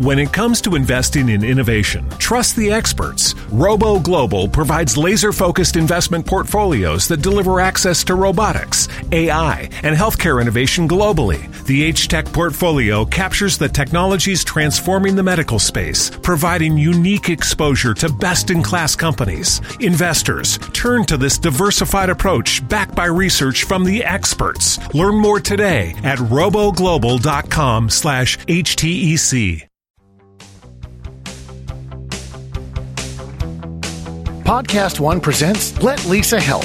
When it comes to investing in innovation, trust the experts. Robo Global provides laser focused investment portfolios that deliver access to robotics, AI, and healthcare innovation globally. The H Tech portfolio captures the technologies transforming the medical space, providing unique exposure to best in class companies. Investors turn to this diversified approach backed by research from the experts. Learn more today at roboglobal.com slash HTEC. Podcast One presents Let Lisa Help.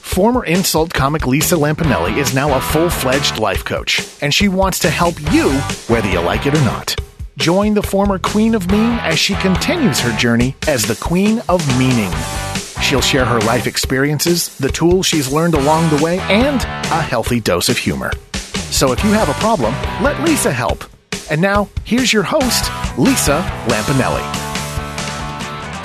Former insult comic Lisa Lampanelli is now a full fledged life coach, and she wants to help you whether you like it or not. Join the former Queen of Mean as she continues her journey as the Queen of Meaning. She'll share her life experiences, the tools she's learned along the way, and a healthy dose of humor. So if you have a problem, let Lisa help. And now, here's your host, Lisa Lampanelli.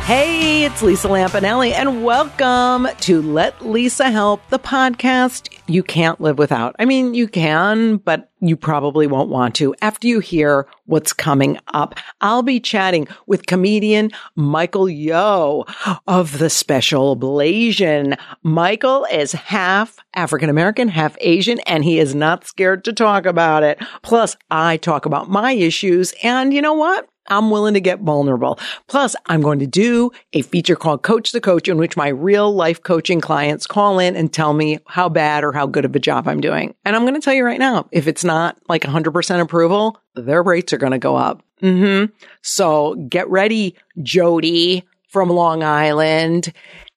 Hey, it's Lisa Lampanelli, and welcome to Let Lisa Help, the podcast you can't live without. I mean, you can, but you probably won't want to after you hear what's coming up. I'll be chatting with comedian Michael Yo of the Special Blasian. Michael is half African American, half Asian, and he is not scared to talk about it. Plus, I talk about my issues, and you know what? I'm willing to get vulnerable. Plus, I'm going to do a feature called Coach the Coach in which my real life coaching clients call in and tell me how bad or how good of a job I'm doing. And I'm going to tell you right now, if it's not like 100% approval, their rates are going to go up. Mm-hmm. So get ready, Jody from Long Island.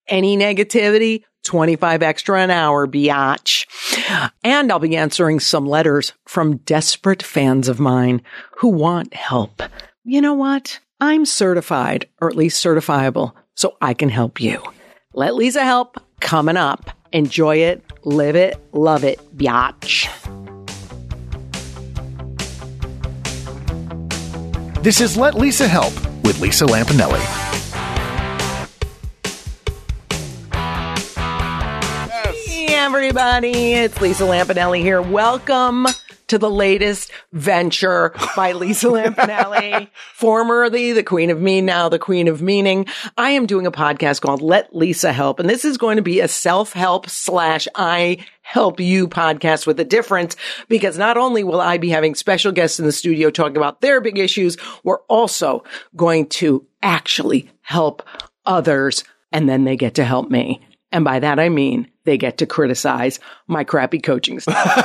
Any negativity, 25 extra an hour, biatch. And I'll be answering some letters from desperate fans of mine who want help you know what? I'm certified, or at least certifiable, so I can help you. Let Lisa help coming up. Enjoy it, live it, love it, biatch. This is Let Lisa Help with Lisa Lampanelli. Hey, everybody, it's Lisa Lampanelli here. Welcome to the latest venture by Lisa Lampanelli, formerly the Queen of Mean, now the Queen of Meaning. I am doing a podcast called Let Lisa Help, and this is going to be a self-help slash I help you podcast with a difference because not only will I be having special guests in the studio talking about their big issues, we're also going to actually help others and then they get to help me. And by that I mean they get to criticize my crappy coaching style.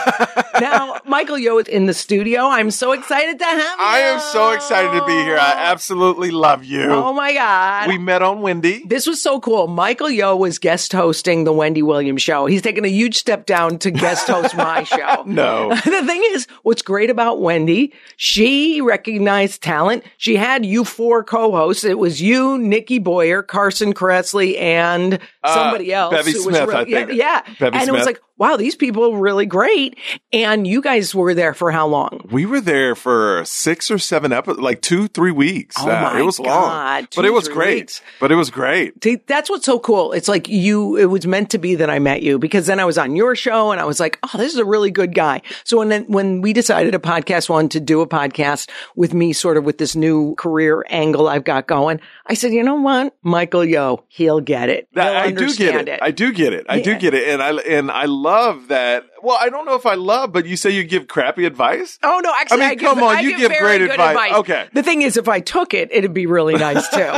now, Michael Yo is in the studio. I'm so excited to have you. I am so excited to be here. I absolutely love you. Oh my God. We met on Wendy. This was so cool. Michael Yo was guest hosting the Wendy Williams show. He's taken a huge step down to guest host my show. No. the thing is, what's great about Wendy, she recognized talent. She had you four co-hosts. It was you, Nikki Boyer, Carson Kressley, and somebody Uh, else. Bevy who was Smith, real- I think. Yeah. Bevy and it was like, wow, these people are really great. And you guys were there for how long? We were there for six or seven episodes, like two, three weeks. Oh Uh, my it was long, God, but it was great. weeks. But it was great. See, that's what's so cool. It's like you, it was meant to be that I met you because then I was on your show and I was like, oh, this is a really good guy. So when, when we decided a podcast one to do a podcast with me sort of with this new career angle I've got going, I said, you know what? Michael Yo, he'll get it. He'll I do get understand it. I do get it. I Yeah. do get it. And I and I love that. Well, I don't know if I love, but you say you give crappy advice. Oh no! Actually, I I, mean, give, come on, I you give, give great good advice. Okay. The thing is, if I took it, it'd be really nice too.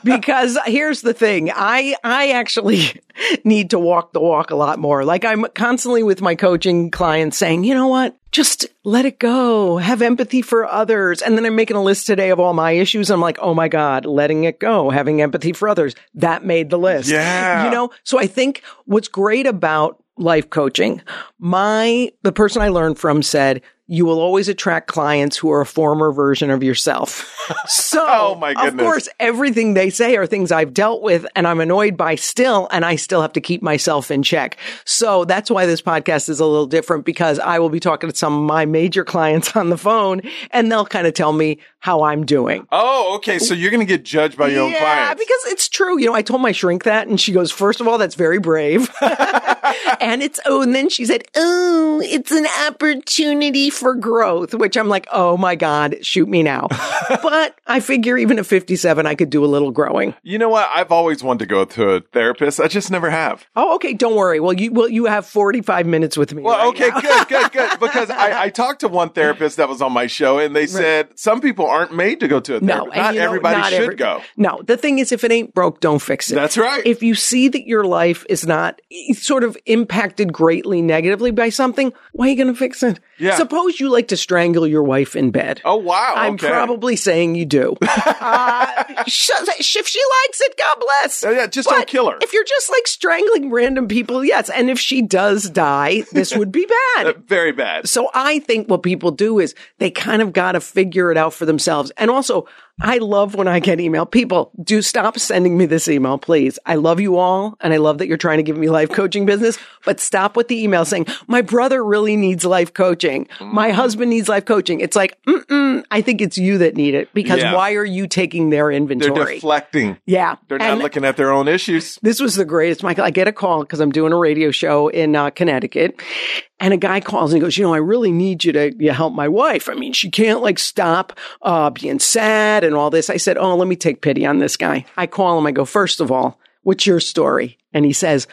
because here's the thing: I I actually need to walk the walk a lot more. Like I'm constantly with my coaching clients saying, you know what? Just let it go. Have empathy for others. And then I'm making a list today of all my issues. I'm like, oh my God, letting it go, having empathy for others. That made the list. Yeah. You know, so I think what's great about life coaching, my, the person I learned from said, you will always attract clients who are a former version of yourself. So, Oh, my goodness. of course, everything they say are things I've dealt with and I'm annoyed by still, and I still have to keep myself in check. So that's why this podcast is a little different because I will be talking to some of my major clients on the phone and they'll kind of tell me how I'm doing. Oh, okay. So you're going to get judged by your own clients. yeah, because it's true. You know, I told my shrink that, and she goes, first of all, that's very brave. and it's, oh, and then she said, oh, it's an opportunity for growth, which I'm like, oh my God, shoot me now. but I figure even at 57, I could do a little growing. you know what? I've always wanted to go to a therapist. I just never have. Oh, okay. Don't worry. Well, you, well, you have 45 minutes with me. Well, right okay, now. good, good, good. Because I, I talked to one therapist that was on my show, and they said some people aren't made to go to a No, therapist. and not you know, everybody not should every- go. No, the thing is, if it ain't broke, don't fix it. That's right. If you see that your life is not sort of impacted greatly negatively by something, why are you going to fix it? Yeah. Suppose you like to strangle your wife in bed. Oh wow! I'm okay. probably saying you do. uh, if she likes it, God bless. Oh, yeah, just don't kill her. If you're just like strangling random people, yes. And if she does die, this would be bad. Uh, very bad. So I think what people do is they kind of got to figure it out for themselves. And also, I love when I get email. People do stop sending me this email, please. I love you all. And I love that you're trying to give me life coaching business, but stop with the email saying, my brother really needs life coaching. My Mm. husband needs life coaching. It's like, mm-mm, I think it's you that need it because Yeah. why are you taking their inventory? They're deflecting. yeah. They're not And- looking at their own issues. this was the greatest, Michael. I get a call because I'm doing a radio show in uh, Connecticut, and a guy calls and he goes, "You know, I really need you to you help my wife. I mean, she can't like stop uh, being sad and all this." I said, "Oh, let me take pity on this guy." I call him. I go, first of all, what's your story?" And he says,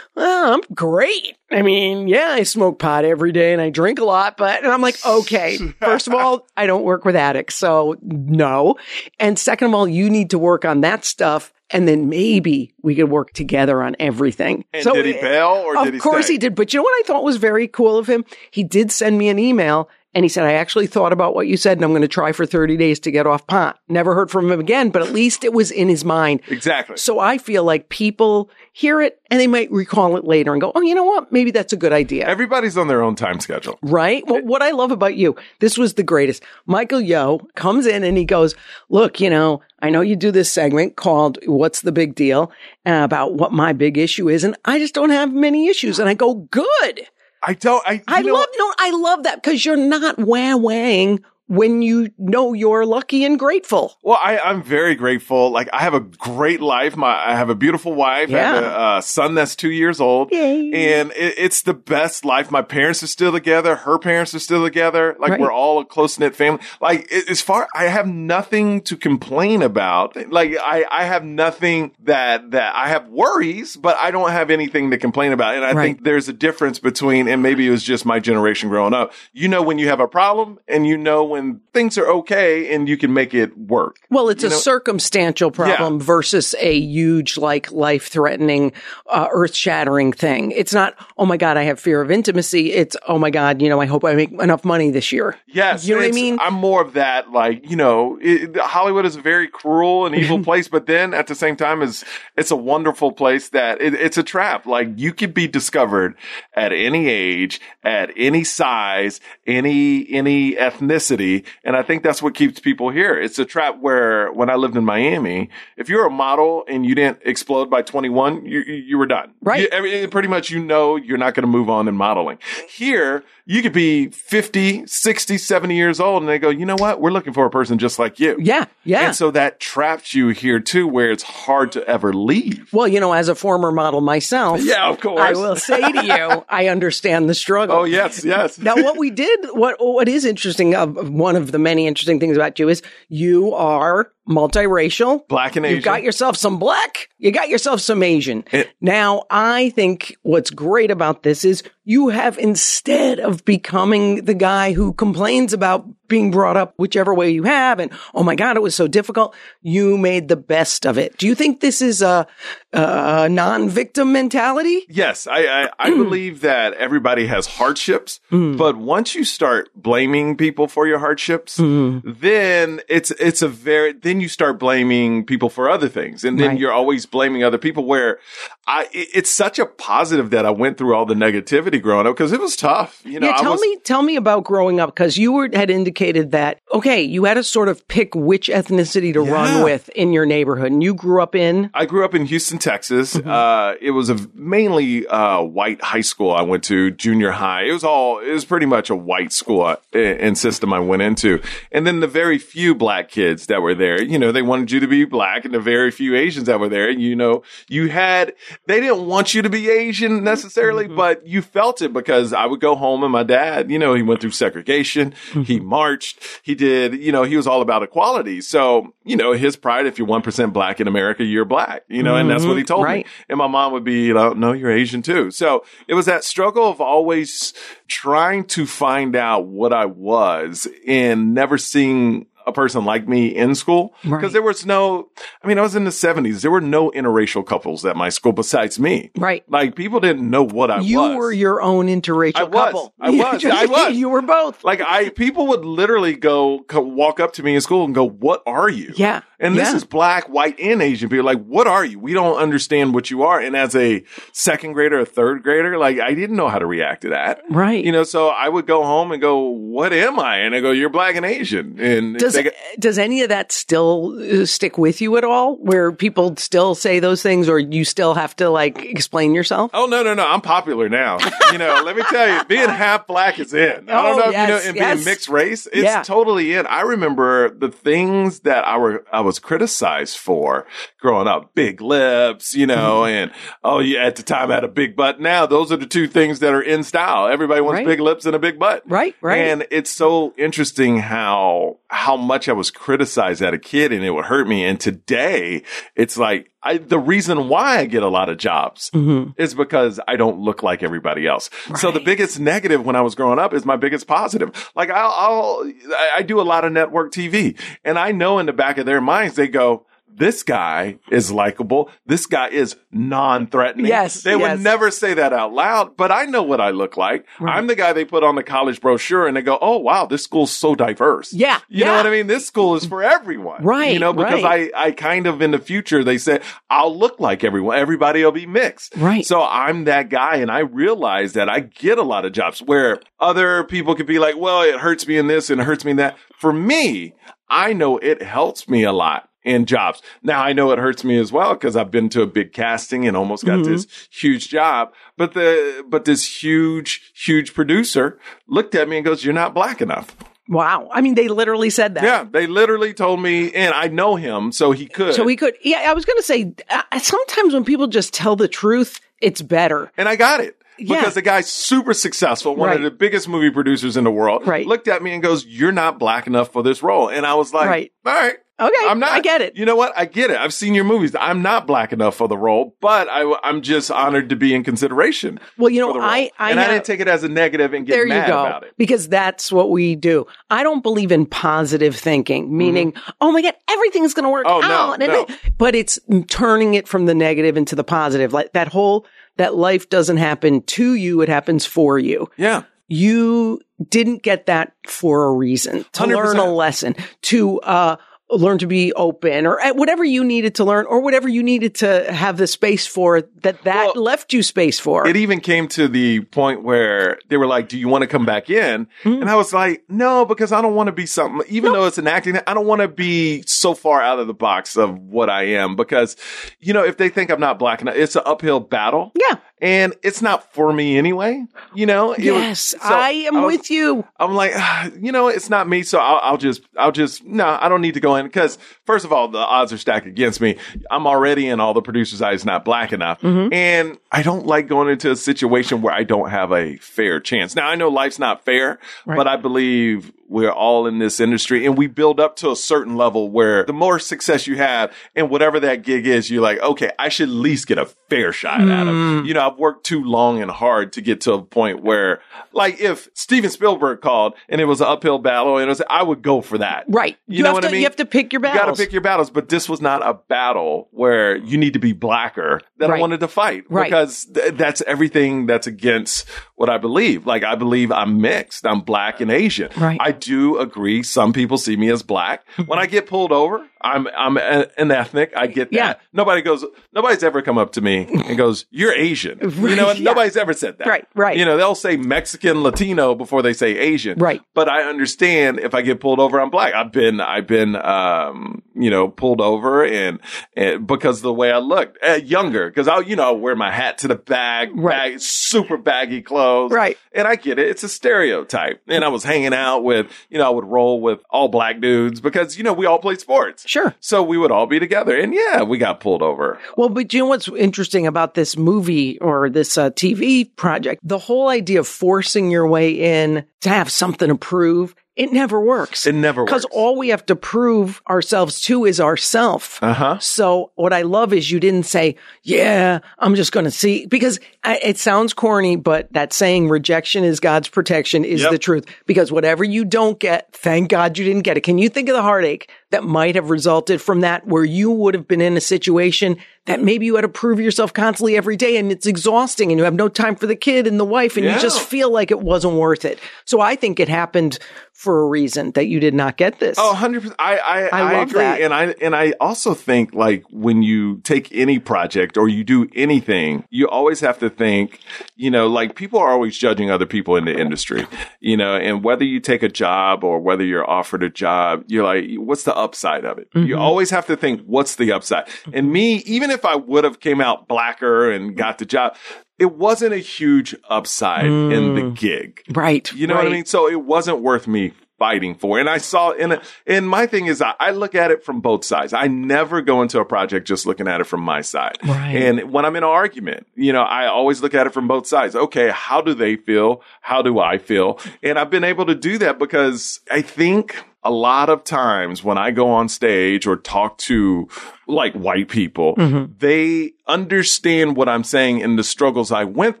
well, I'm great. I mean, yeah, I smoke pot every day and I drink a lot, but, and I'm like, okay, first of all, I don't work with addicts. So no. And second of all, you need to work on that stuff. And then maybe we could work together on everything. And so did he bail or of did he course stay? he did. But you know what I thought was very cool of him? He did send me an email and he said, I actually thought about what you said and I'm going to try for 30 days to get off pot. Never heard from him again, but at least it was in his mind. Exactly. So I feel like people hear it and they might recall it later and go, oh, you know what? Maybe that's a good idea. Everybody's on their own time schedule. Right? Well, what I love about you, this was the greatest. Michael Yo comes in and he goes, look, you know, I know you do this segment called What's the Big Deal uh, about what my big issue is. And I just don't have many issues. And I go, good. I don't. I, I know, love, no, I love that because you're not wah wahing when you know you're lucky and grateful. Well, I, I'm very grateful. Like I have a great life. My I have a beautiful wife. I have a Yeah. uh, son that's two years old, Yay. and it, it's the best life. My parents are still together. Her parents are still together. Like Right. we're all a close knit family. Like it, as far, I have nothing to complain about. Like I, I have nothing that that I have worries, but I don't have anything to complain about. And I Right. think there's a difference between, and maybe it was just my generation growing up. You know when you have a problem, and you know when things are okay, and you can make it work. Well, it's You a know- circumstantial problem versus a huge, like life threatening, uh, earth shattering thing. It's not, oh my God, I have fear of intimacy. It's, oh my God, you know, I hope I make enough money this year. Yes, You know what I mean? I'm more of that, like you know, it, Hollywood is a very cruel and evil place, but then at the same time, is it's a wonderful place that it, it's a trap. Like you could be discovered at any age, at any size, any any ethnicity, and I think that's what keeps people here. It's a trap where when I lived in Miami, if you're a model and you didn't explode by 21, you you you were done. Right. You- pretty much, you know, you're not going to move on in modeling. Here, you could be 50, 60, 70 years old and they go, you know what? We're looking for a person just like you. Yeah. Yeah. And so that traps you here too, where it's hard to ever leave. well, you know, as a former model myself, Yeah, of course. I will say to you, I understand the struggle. Oh, yes, yes. Now, what we did, what what is interesting, of one of the many interesting things about you is you are multiracial, Black and Asian. You've got yourself some black. You got yourself some Asian. It- now, I think what's great about this is you have instead of becoming the guy who complains about being brought up whichever way you have. And oh my God, it was so difficult. You made the best of it. Do you think this is a, a non-victim mentality? Yes, I I, I believe that everybody has hardships, Mm. but once you start blaming people for your hardships, Mm. then it's it's a very then you start blaming people for other things, and then Right. you're always blaming other people. Where I it- it's such a positive that I went through all the negativity growing up because it was tough. You know, yeah, tell was, me, tell me about growing up because you were, had indicated that okay, you had to sort of pick which ethnicity to run with in your neighborhood, and you grew up in. I grew up in Houston, Texas. Uh, it was a mainly uh, white high school I went to, junior high. It was all, it was pretty much a white school and system I went into. And then the very few black kids that were there, you know, they wanted you to be black and the very few Asians that were there, you know, you had, they didn't want you to be Asian necessarily, but you felt it because I would go home and my dad, you know, he went through segregation. He marched. He did, you know, he was all about equality. So, you know, his pride, if you're 1% black in America, you're black, you know, and that's what he mm-hmm. told Right. me. And my mom would be, you know, no, you're Asian too. So it was that struggle of always trying to find out what I was and never seeing a person like me in school because Right. there was no, I mean, I was in the seventies. There were no interracial couples at my school besides me. Right. Like people didn't know what I You was. You were your own interracial I was. couple. I was. I was. you were both. like I, people would literally go, walk up to me in school and go, "What are you?" Yeah. And this Yeah. is black, white, and Asian people. Like, what are you? We don't understand what you are. And as a second grader, a third grader, like I didn't know how to react to that. Right. You know, so I would go home and go, "What am I?" And I go, "You're black and Asian." And Does does any of that still uh, stick with you at all? Where people still say those things, or you still have to like explain yourself? Oh no no no! I'm popular now. you know, let me tell you, being half black is in. I don't Oh, know if yes, you know, and yes. being mixed race, it's Yeah. totally in. I remember the things that I were I was criticized for growing up: big lips, you know, Mm-hmm. and oh yeah, at the time I had a big butt. Now those are the two things that are in style. Everybody wants Right. big lips and a big butt. Right, right. And it's so interesting how how much I was criticized as a kid, and it would hurt me. And today, it's like I, the reason why I get a lot of jobs mm-hmm. is because I don't look like everybody else. So the biggest negative when I was growing up is my biggest positive. Like I'll, I'll I do a lot of network TV, and I know in the back of their minds they go. This guy is likable. This guy is non-threatening. Yes, They yes. would never say that out loud, but I know what I look like. I'm the guy they put on the college brochure and they go, Oh, wow, this school's so diverse. Yeah, You know what I mean? This school is for everyone. Right, You know, because right. I, I kind of in the future, they said, I'll look like everyone. Everybody will be mixed. Right. So I'm that guy. And I realize that I get a lot of jobs where other people could be like, well, it hurts me in this and it hurts me in that. For me, I know it helps me a lot in jobs. Now I know it hurts me as well because I've been to a big casting and almost got Mm-hmm. this huge job. But the, but this huge, huge producer looked at me and goes, you're not black enough. Wow. I mean, they literally said that. Yeah. They literally told me, and I know him, so he could. So he could. Yeah, I was going to say. Uh, sometimes when people just tell the truth, it's better. And I got it. Yeah. Because the guy's super successful, one Right. of the biggest movie producers in the world, Right. looked at me and goes, You're not black enough for this role. And I was like, Right. All right. Okay, I'm not. I get it. You know what? I get it. I've seen your movies. I'm not black enough for the role, but I, am just honored to be in consideration. Well, you know. I- I and I didn't take it as a negative and get there you mad go. about it. Because that's what we do. I don't believe in positive thinking, meaning, oh my God, everything's going to work Mm-hmm. Oh, no, out. No. it- But it's turning it from the negative into the positive. Like that whole, that life doesn't happen to you, it happens for you. Yeah. You didn't get that for a reason, to 100%. learn a lesson, to, uh, learn to be open or uh, whatever you needed to learn or whatever you needed to have the space for that that Well, left you space for. It even came to the point where they were like, "Do you want to come back in?" Mm. And I was like, "No, because I don't want to be something. Even though it's an acting, I don't want to be so far out of the box of what I am. Because, you know, if they think I'm not black enough, it's an uphill battle. yeah. And it's not for me anyway. You know. It was- Yes, so I am was- with you. I'm like, ah, you know, it's not me, so I'll, I'll just, I'll just, no, I don't need to go in because first of all, the odds are stacked against me. I'm already in all the producers' eyes not black enough, Mm-hmm. and I don't like going into a situation where I don't have a fair chance. Now I know life's not fair, Right. but I believe we're all in this industry and we build up to a certain level where the more success you have and whatever that gig is, you're like, okay, I should at least get a fair shot at it. Mm. You know, I've worked too long and hard to get to a point where, like, if Steven Spielberg called and it was an uphill battle, and was, I would go for that. Right. You, You know have what to- I mean? you have to pick your You got to battles. pick your battles, but this was not a battle where you need to be blacker that Right. I wanted to fight Right. because th- that's everything that's against what I believe. Like I believe I'm mixed. I'm black and Asian. Right. I do agree. Some people see me as black. when I get pulled over, I'm I'm a, an ethnic. I get that. Yeah. Nobody goes. Nobody's ever come up to me and goes, "You're Asian." You know, yeah. nobody's ever said that. Right, right. You know, they'll say Mexican, Latino before they say Asian. Right. But I understand if I get pulled over, I'm black. I've been, I've been, um, you know, pulled over and, and because of the way I looked, uh, younger, because I, you know, wear my hat to the bag, Right. bag, super baggy clothes. Right. And I get it. It's a stereotype. And I was hanging out with, you know, I would roll with all black dudes because, you know, we all play sports. Sure. So we would all be together. And yeah, we got pulled over. Well, but you know what's interesting about this movie or this uh, TV project? The whole idea of forcing your way in to have something to prove, it never works. It never works. Because all we have to prove ourselves to is ourself. Uh huh. So what I love is you didn't say, yeah, I'm just going to see, because I, it sounds corny, but that saying rejection is God's protection is Yep. the truth. Because whatever you don't get, thank God you didn't get it. Can you think of the heartache that might have resulted from that where you would have been in a situation that maybe you had to prove yourself constantly every day and it's exhausting and you have no time for the kid and the wife and Yeah. you just feel like it wasn't worth it. So I think it happened for a reason that you did not get this. Oh, 100%. I, I, I I, agree. that. And I, and I also think like when you take any project or you do anything, you always have to think, you know, like people are always judging other people in the industry, you know, and whether you take a job or whether you're offered a job, you're like, what's the upside of it? You mm-hmm. always have to think, what's the upside? And me, even if I would have came out blacker and got the job, it wasn't a huge upside in the mm. gig. right. You know what I mean? So it wasn't worth me fighting for. And I saw in a, and my thing is I, I look at it from both sides. I never go into a project just looking at it from my side. Right. And when I'm in an argument, you know, I always look at it from both sides. Okay, how do they feel? How do I feel? And I've been able to do that because I think a lot of times when I go on stage or talk to like white people, mm-hmm. they understand what I'm saying and the struggles I went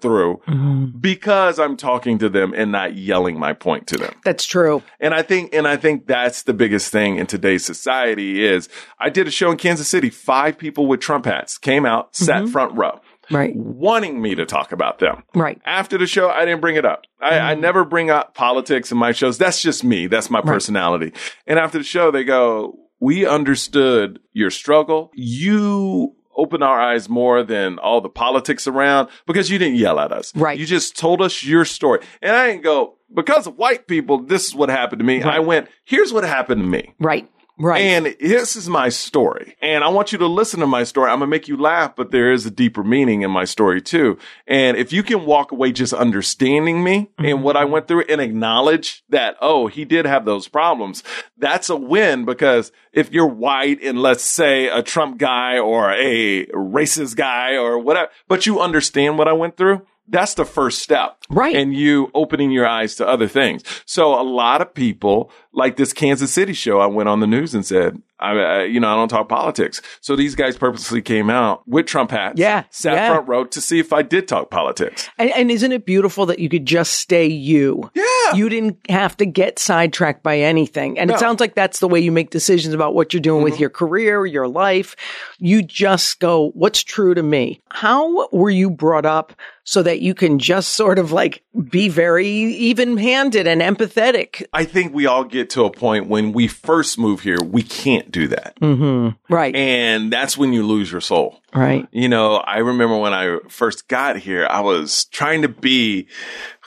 through mm-hmm. because I'm talking to them and not yelling my point to them. That's true. And I think, and I think that's the biggest thing in today's society is I did a show in Kansas City. Five people with Trump hats came out, sat mm-hmm. front row, Right. wanting me to talk about them. Right. After the show, I didn't bring it up. I, I mm-hmm. never bring up politics in my shows. That's just me. That's my personality. And after the show, they go, we understood your struggle. You open our eyes more than all the politics around because you didn't yell at us. Right. You just told us your story. And I didn't go, because of white people, this is what happened to me. I went, here's what happened to me. Right. Right. And this is my story. And I want you to listen to my story. I'm going to make you laugh, but there is a deeper meaning in my story too. And if you can walk away just understanding me and mm-hmm. what I went through and acknowledge that, oh, he did have those problems, that's a win because if you're white and let's say a Trump guy or a racist guy or whatever, but you understand what I went through, that's the first step. Right. And you opening your eyes to other things. So a lot of people, like this Kansas City show, I went on the news and said, I, I you know, I don't talk politics. So these guys purposely came out with Trump hats, Yeah, sat yeah. front row to see if I did talk politics. And, and isn't it beautiful that you could just stay you? Yeah. You didn't have to get sidetracked by anything. And No. Mm-hmm. it sounds like that's the way you make decisions about what you're doing with your career, your life. You just go, what's true to me? How were you brought up so that you can just sort of like be very even handed and empathetic? I think we all get to a point when we first move here, we can't do that. Mm-hmm. Right. And that's when you lose your soul. right. You know, I remember when I first got here, I was trying to be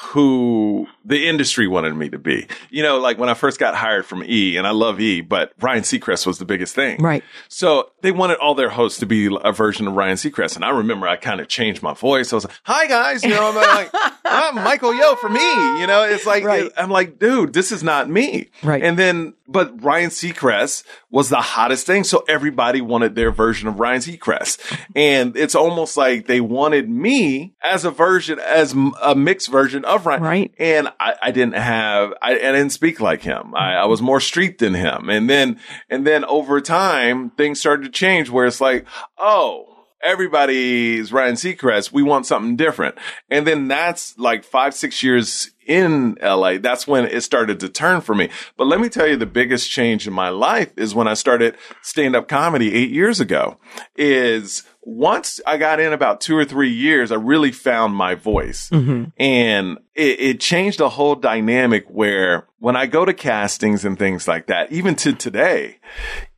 who the industry wanted me to be. You know, like when I first got hired from E, and I love E, but Ryan Seacrest was the biggest thing. Right. So they wanted all their hosts to be a version of Ryan Seacrest. And I remember I kind of changed my voice. I was like, hi guys, you know, I'm like, I'm Michael Yo for me. You know, it's like, Right. I'm like, dude, this is not me. Right. And then, but Ryan Seacrest was the hottest thing. So everybody wanted their version of Ryan Seacrest. And it's almost like they wanted me as a version, as a mixed version of Ryan. Right. And I, I didn't have, I, I didn't speak like him. I, I was more street than him. And then, and then over time, things started to change where it's like, oh, everybody's Ryan Seacrest. We want something different. And then that's like five, six years in LA. That's when it started to turn for me. But let me tell you, the biggest change in my life is when I started stand up comedy eight years ago is once I got in about two or three years, I really found my voice mm-hmm. and it, it changed the whole dynamic where when I go to castings and things like that, even to today,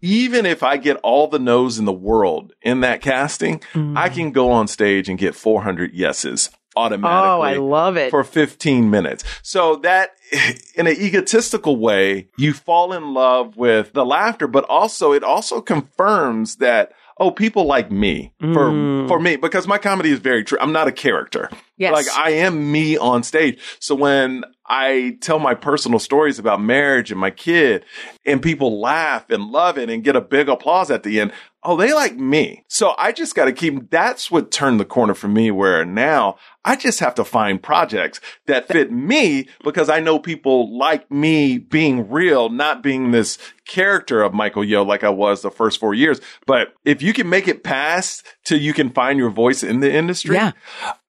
even if I get all the no's in the world in that casting, mm-hmm. I can go on stage and get 400 yeses automatically. Oh, I love it. For 15 minutes. So that in an egotistical way, you fall in love with the laughter, but also it also confirms that Oh, people like me for, mm. for me, because my comedy is very true. I'm not a character. Yes. Like I am me on stage. So when I tell my personal stories about marriage and my kid and people laugh and love it and get a big applause at the end. Oh, they like me. So I just got to keep, that's what turned the corner for me where now I just have to find projects that fit me because I know people like me being real, not being this character of Michael Yo like I was the first four years. But if you can make it past till you can find your voice in the industry, Yeah.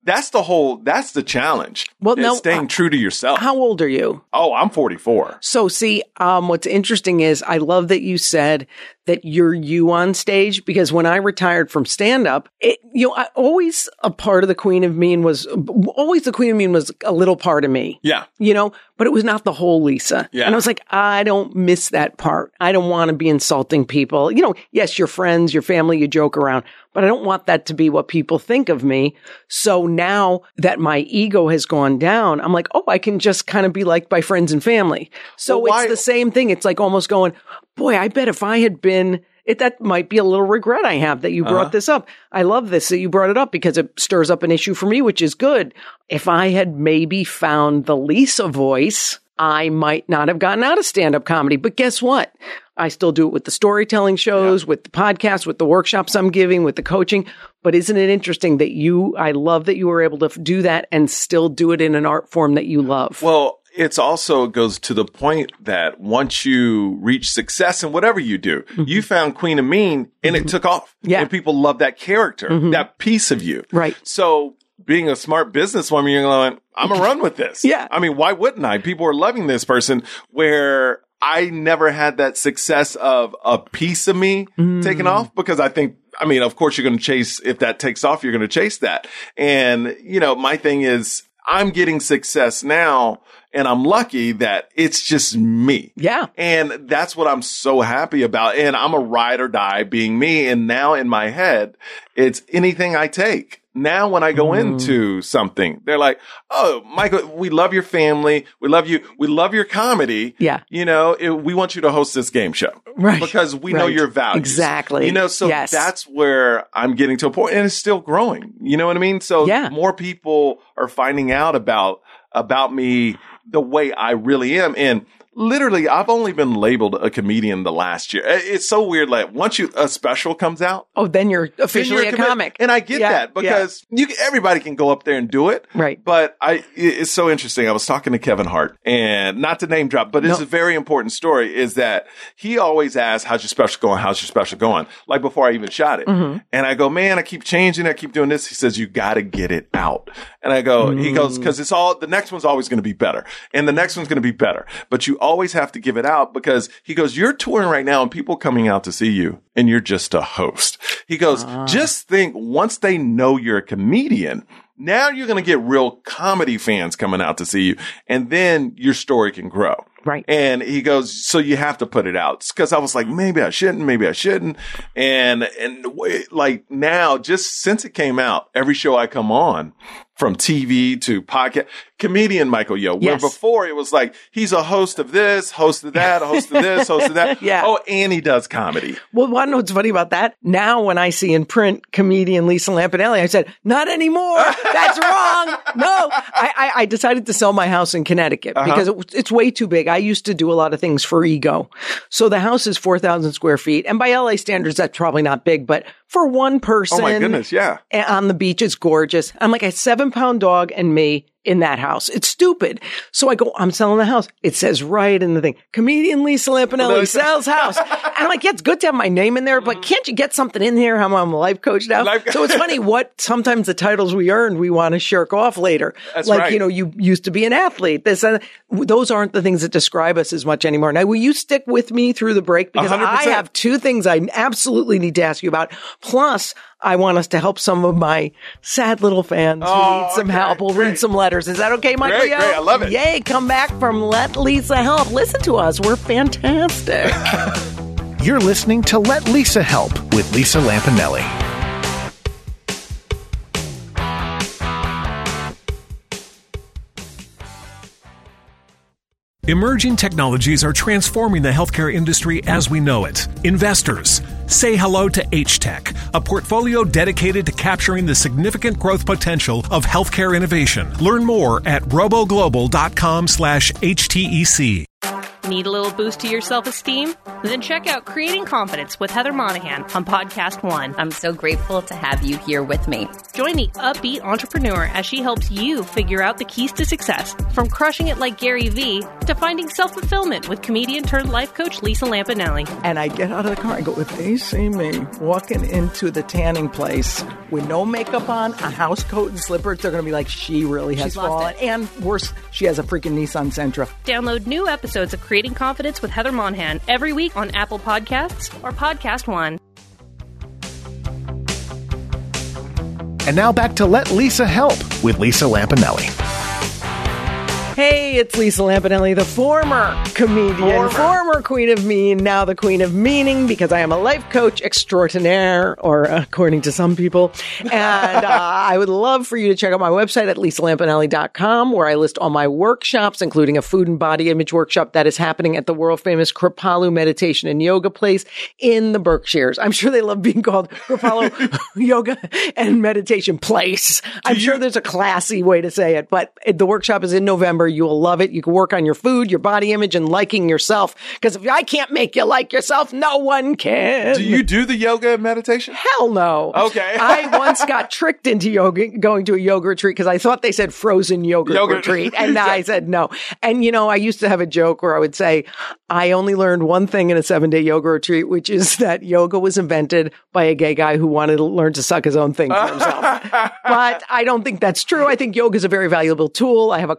That's the whole, that's the challenge. Well, no, staying uh, true to yourself. How old are you? oh, I'm 44. So see, um, what's interesting is I love that you said that you're you on stage because when I retired from stand up, it, you know, I always a part of the Queen of Mean was always the Queen of Mean was a little part of me. Yeah. You know, but it was not the whole Lisa. Yeah. And I was like, I don't miss that part. I don't want to be insulting people. You know, yes, your friends, your family, you joke around, but I don't want that to be what people think of me. So now that my ego has gone down, I'm like, oh, I can just kind of be liked by friends and family. So Well, it's the same thing. It's like almost going, boy, I bet if I had been, it, that might be a little regret I have that you brought uh-huh. this up. I love this that you brought it up because it stirs up an issue for me, which is good. If I had maybe found the Lisa voice, I might not have gotten out of stand up comedy. But guess what? I still do it with the storytelling shows, with the podcast, with the workshops I'm giving, with the coaching. But isn't it interesting that you, I love that you were able to f- do that and still do it in an art form that you love. Well, it's also goes to the point that once you reach success in whatever you do, you found Queen of Mean and it took off. Mm-hmm. Yeah. Mm-hmm. And people love that character, that piece of you. Right. So being a smart businesswoman, you're going, I'm gonna run with this. Yeah. I mean, why wouldn't I? People are loving this person where I never had that success of a piece of me Mm. taken off because I think, I mean, of course you're going to chase, if that takes off, you're going to chase that. And, you know, my thing is I'm getting success now and I'm lucky that it's just me. Yeah. And that's what I'm so happy about. And I'm a ride or die being me. And now in my head, it's anything I take. Now when I go Mm. into something, they're like, Oh, Michael, we love your family. We love you. We love your comedy. Yeah. You know, it, we want you to host this game show. Right. Because we know your values. Exactly. You know, so Yes. that's where I'm getting to a point and it's still growing. You know what I mean? So Yeah. more people are finding out about, about me the way I really am. And literally, I've only been labeled a comedian the last year. It's so weird. Like once you, a special comes out, Oh, then you're then officially you're a commi- comic. And I get Yeah, that because you everybody can go up there and do it. Right. But I, it's so interesting. I was talking to Kevin Hart and not to name drop, but it's No. a very important story is that he always asks, how's your special going? How's your special going? Like before I even shot it. Mm-hmm. And I go, man, I keep changing. I keep doing this. He says, you got to get it out. And I go, he goes, Mm. cause it's all, the next one's always going to be better and the next one's going to be better, but you always have to give it out because he goes, you're touring right now and people coming out to see you and you're just a host. He goes, Ah. just think once they know you're a comedian, now you're going to get real comedy fans coming out to see you and then your story can grow. Right. And he goes, so you have to put it out. Cause I was like, maybe I shouldn't, maybe I shouldn't. And, and w- like now, just since it came out, every show I come on, from TV to podcast. Comedian Michael Yo, where Yes. before it was like he's a host of this, host of that, host of this, host of that. Yeah. Oh, and he does comedy. Well, know what's funny about that? Now, when I see in print comedian Lisa Lampanelli, I said, not anymore. That's wrong. No, I, I, I decided to sell my house in Connecticut Uh-huh. because it, it's way too big. I used to do a lot of things for ego. So the house is 4,000 square feet. And by LA standards, that's probably not big, but for one person Oh my goodness, yeah. on the beach, it's gorgeous. I'm like a seven pound dog and me in that house. It's stupid. So I go, I'm selling the house. It says right in the thing, comedian Lisa Lampanelli sells house. and I'm like, yeah, it's good to have my name in there, but mm-hmm. can't you get something in here? I'm, I'm a life coach now. Life- so it's funny what sometimes the titles we earned, we want to shirk off later. That's like, right. you know, you used to be an athlete. This, and those aren't the things that describe us as much anymore. Now, will you stick with me through the break? Because I 100%. have two things I absolutely need to ask you about. Plus, I want us to help some of my sad little fans who Oh, need some okay, help. We'll great. read some letters. Is that okay, Michael? Great, great. I love it. Yay, come back from Let Lisa Help. Listen to us. We're fantastic. You're listening to Let Lisa Help with Lisa Lampanelli. Emerging technologies are transforming the healthcare industry as we know it. Investors, say hello to H-Tech, a portfolio dedicated to capturing the significant growth potential of healthcare innovation. Learn more at roboglobal.com slash E HTEC. Need a little boost to your self esteem? Then check out Creating Confidence with Heather Monahan on Podcast One. I'm so grateful to have you here with me. Join the upbeat entrepreneur as she helps you figure out the keys to success, from crushing it like Gary Vee to finding self fulfillment with comedian turned life coach Lisa Lampanelli. and I get out of the car and go, if they see me walking into the tanning place with no makeup on, a house coat and slippers, they're going to be like, she really has She's lost fallen. And worse, she has a freaking Nissan Sentra. Download new episodes of Creating Confidence with Heather Monahan every week on Apple Podcasts or Podcast One. And now back to Let Lisa Help with Lisa Lampanelli. Hey, it's Lisa Lampanelli, the former comedian, former. queen of mean, now the queen of meaning, because I am a life coach extraordinaire, or according to some people. And uh, I would love for you to check out my website at lisalampanelli.com, where I list all my workshops, including a food and body image workshop that is happening at the world famous Kripalu Meditation and Yoga Place in the Berkshires. I'm sure they love being called Kripalu Yoga and Meditation Place. I'm sure there's a classy way to say it, but the workshop is in November. You will love it. You can work on your food, your body image, and liking yourself. Because if I can't make you like yourself, no one can. Do you do the yoga and meditation? Hell no. Okay. I once got tricked into yoga, going to a yoga retreat because I thought they said frozen yogurt, Yogurt. retreat. And I said no. And you know, I used to have a joke where I would say, I only learned one thing in a seven day yoga retreat, which is that yoga was invented by a gay guy who wanted to learn to suck his own thing for himself. but I don't think that's true. I think yoga is a very valuable tool. I have a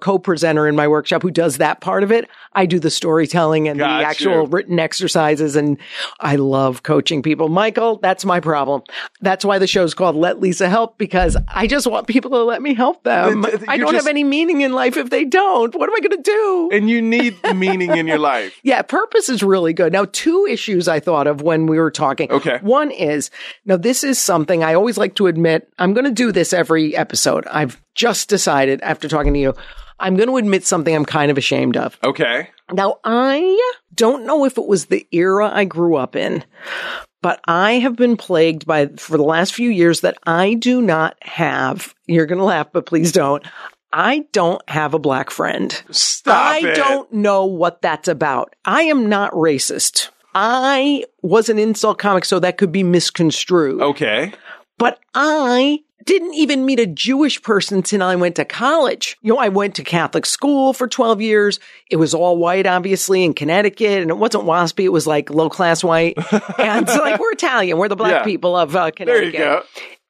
in my workshop who does that part of it. I do the storytelling and Got the you. actual written exercises and I love coaching people. Michael, that's my problem. That's why the show's called Let Lisa Help because I just want people to let me help them. Th- th- I don't just- have any meaning in life if they don't. What am I going to do? And you need meaning in your life. Yeah, purpose is really good. Now, two issues I thought of when we were talking. Okay. One is, now this is something I always like to admit. I'm going to do this every episode. I've just decided after talking to you, I'm going to admit something I'm kind of ashamed of. Okay. Now, I don't know if it was the era I grew up in, but I have been plagued by, for the last few years, that I do not have, you're going to laugh, but please don't. I don't have a black friend. Stop I it. don't know what that's about. I am not racist. I was an insult comic, so that could be misconstrued. Okay. But I didn't even meet a Jewish person until I went to college. You know, I went to Catholic school for 12 years. It was all white, obviously, in Connecticut, and it wasn't waspy. It was like low class white. and so, like, we're Italian. We're the black Yeah. people of uh, There you go.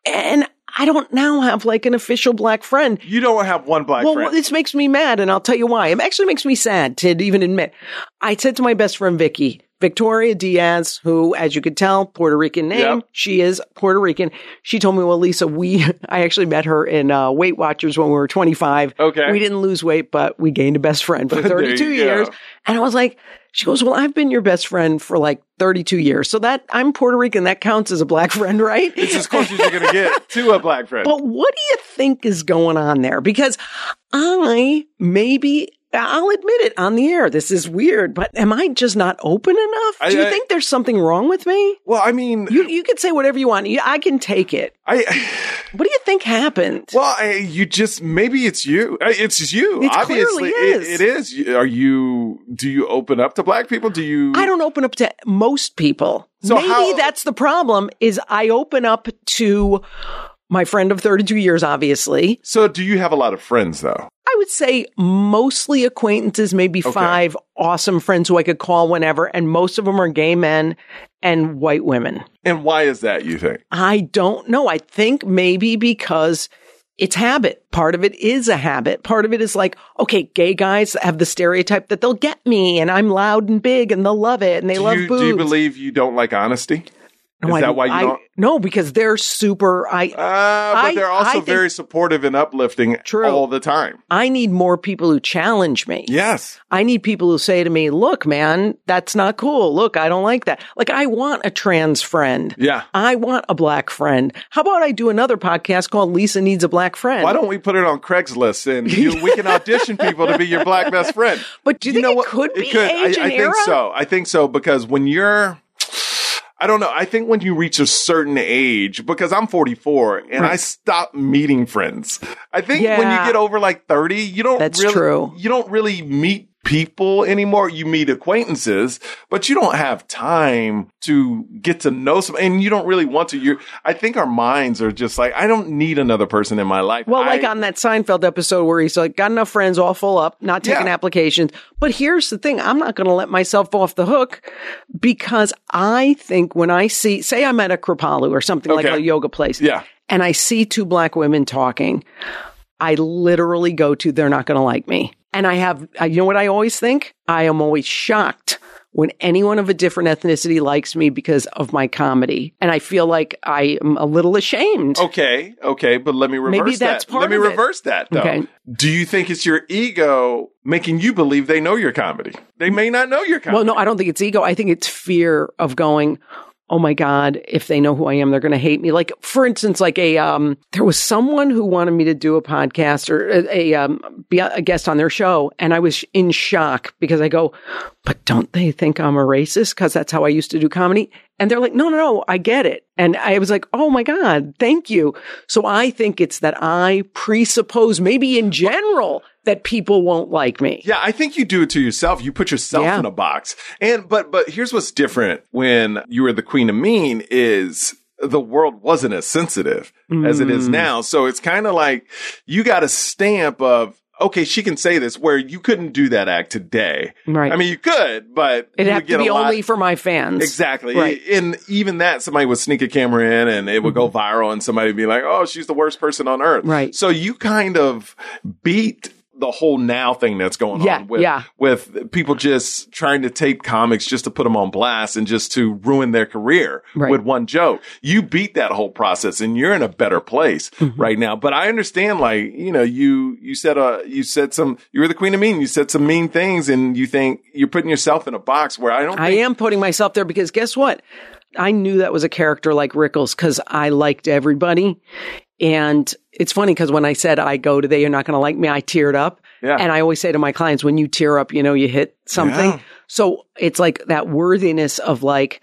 And I don't now have like an official black friend. You don't have one black Well, friend. this makes me mad, and I'll tell you why. It actually makes me sad to even admit. I said to my best friend Vicky, Victoria Diaz, who, as you could tell, Puerto Rican name, Yep. she is Puerto Rican. She told me, well, Lisa, we, I actually met her in uh, Weight Watchers when we were 25. Okay. We didn't lose weight, but we gained a best friend for 32 years. go. And I was like, she goes, well, I've been your best friend for like 32 years. So that I'm Puerto Rican. That counts as a black friend, right? It's as close as you're going to get to a black friend. But what do you think is going on there? Because I maybe I'll admit it on the air. This is weird, but am I just not open enough? I- do you I- think there's something wrong with me? well, I mean, You you can say whatever you want. I can take it. I. What do you think happened? Well, I, you just maybe it's you. It's you. It Obviously, clearly is. It, it is. Are you? Do you open up to black people? Do you? I don't open up to most people. So Maybe how- that's the problem is I open up to my friend of 32 years, obviously. So, do you have a lot of friends though? I would say mostly acquaintances, maybe five awesome friends who I could call whenever. And most of them are gay men and white women. And why is that? You think? I don't know. I think maybe because it's habit. Part of it is a habit. Part of it is like, okay, gay guys have the stereotype that they'll get me and I'm loud and big and they'll love it and they do love you, boobs. do you believe you don't like honesty? No, is I- that why you I- don't? No, because they're super. I Uh, but I- they're also I very supportive and uplifting True. all the time. I need more people who challenge me. Yes. I need people who say to me, look, man, that's not cool. Look, I don't like that. Like, I want a trans friend. Yeah. I want a black friend. How about I do another podcast called Lisa Needs a Black Friend? Why don't we put it on Craigslist and you, we can audition people to be your black best friend? But do you think it could be age I, and I era? think so. I think so because when you're, I don't know. I think when you reach a certain age, because I'm 44 and I stop meeting friends. I think when you get over like 30, you don't That's really, true. you don't really meet people anymore. You meet acquaintances, but you don't have time to get to know some, and you don't really want to. You, I think our minds are just like, I don't need another person in my life. Well, like on that Seinfeld episode where he's like, got enough friends, all full up, not taking Yeah. applications. But here's the thing. I'm not going to let myself off the hook because I think when I see, say I'm at a Kripalu or something like a yoga place. Yeah. And I see two black women talking. I literally go to, they're not going to like me. And I have, uh, you know what I always think? I am always shocked when anyone of a different ethnicity likes me because of my comedy. And I feel like I am a little ashamed. Okay, okay, but let me reverse Maybe that's that. part let me of it. reverse that though. Okay. Do you think it's your ego making you believe they know your comedy? They may not know your comedy. Well, no, I don't think it's ego. I think it's fear of going, oh my God, if they know who I am, they're going to hate me. Like, for instance, like a, um, there was someone who wanted me to do a podcast or a, a, um, be a guest on their show. And I was in shock because I go, but don't they think I'm a racist? Cause that's how I used to do comedy. And they're like, no, no, no, I get it. And I was like, oh my God, thank you. So I think it's that I presuppose maybe in general that people won't like me. Yeah, I think you do it to yourself. You put yourself Yeah. in a box. And but but here's what's different when you were the queen of mean is the world wasn't as sensitive as it Mm. now. So it's kind of like you got a stamp of okay, she can say this where you couldn't do that act today. Right. I mean, you could, but It'd have to be lot- only for my fans. Exactly. Right. And even that, somebody would sneak a camera in and it would go mm-hmm. viral and somebody would be like, oh, she's the worst person on earth. Right. So you kind of beat the whole now thing that's going Yeah, on with, yeah. with people just trying to tape comics just to put them on blast and just to ruin their career Right. with one joke. You beat that whole process and you're in a better place Mm-hmm. right now. But I understand, like, you know, you, you said, uh, you said some, you were the queen of mean. You said some mean things and you think you're putting yourself in a box where I don't I think am putting myself there because guess what? I knew that was a character like Rickles because I liked everybody. And it's funny because when I said I go to they are not going to like me, I teared up. Yeah. And I always say to my clients, when you tear up, you know, you hit something. Yeah. So it's like that worthiness of like,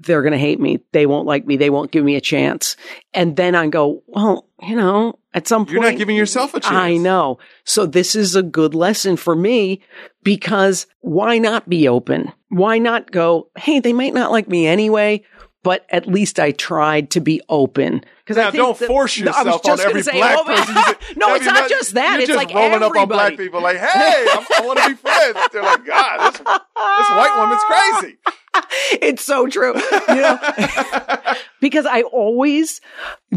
they're going to hate me. They won't like me. They won't give me a chance. And then I go, well, you know, at some point, You're not giving yourself a chance. I know. So this is a good lesson for me because why not be open? Why not go, hey, they might not like me anyway, but at least I tried to be open. Because Now, I don't force I was yourself on every say, black oh, person. No, it's not just that. You're It's just like rolling everybody. up on black people, like, "Hey, I'm, I want to be friends." They're like, "God, this, this white woman's crazy." it's so true. You know, because I always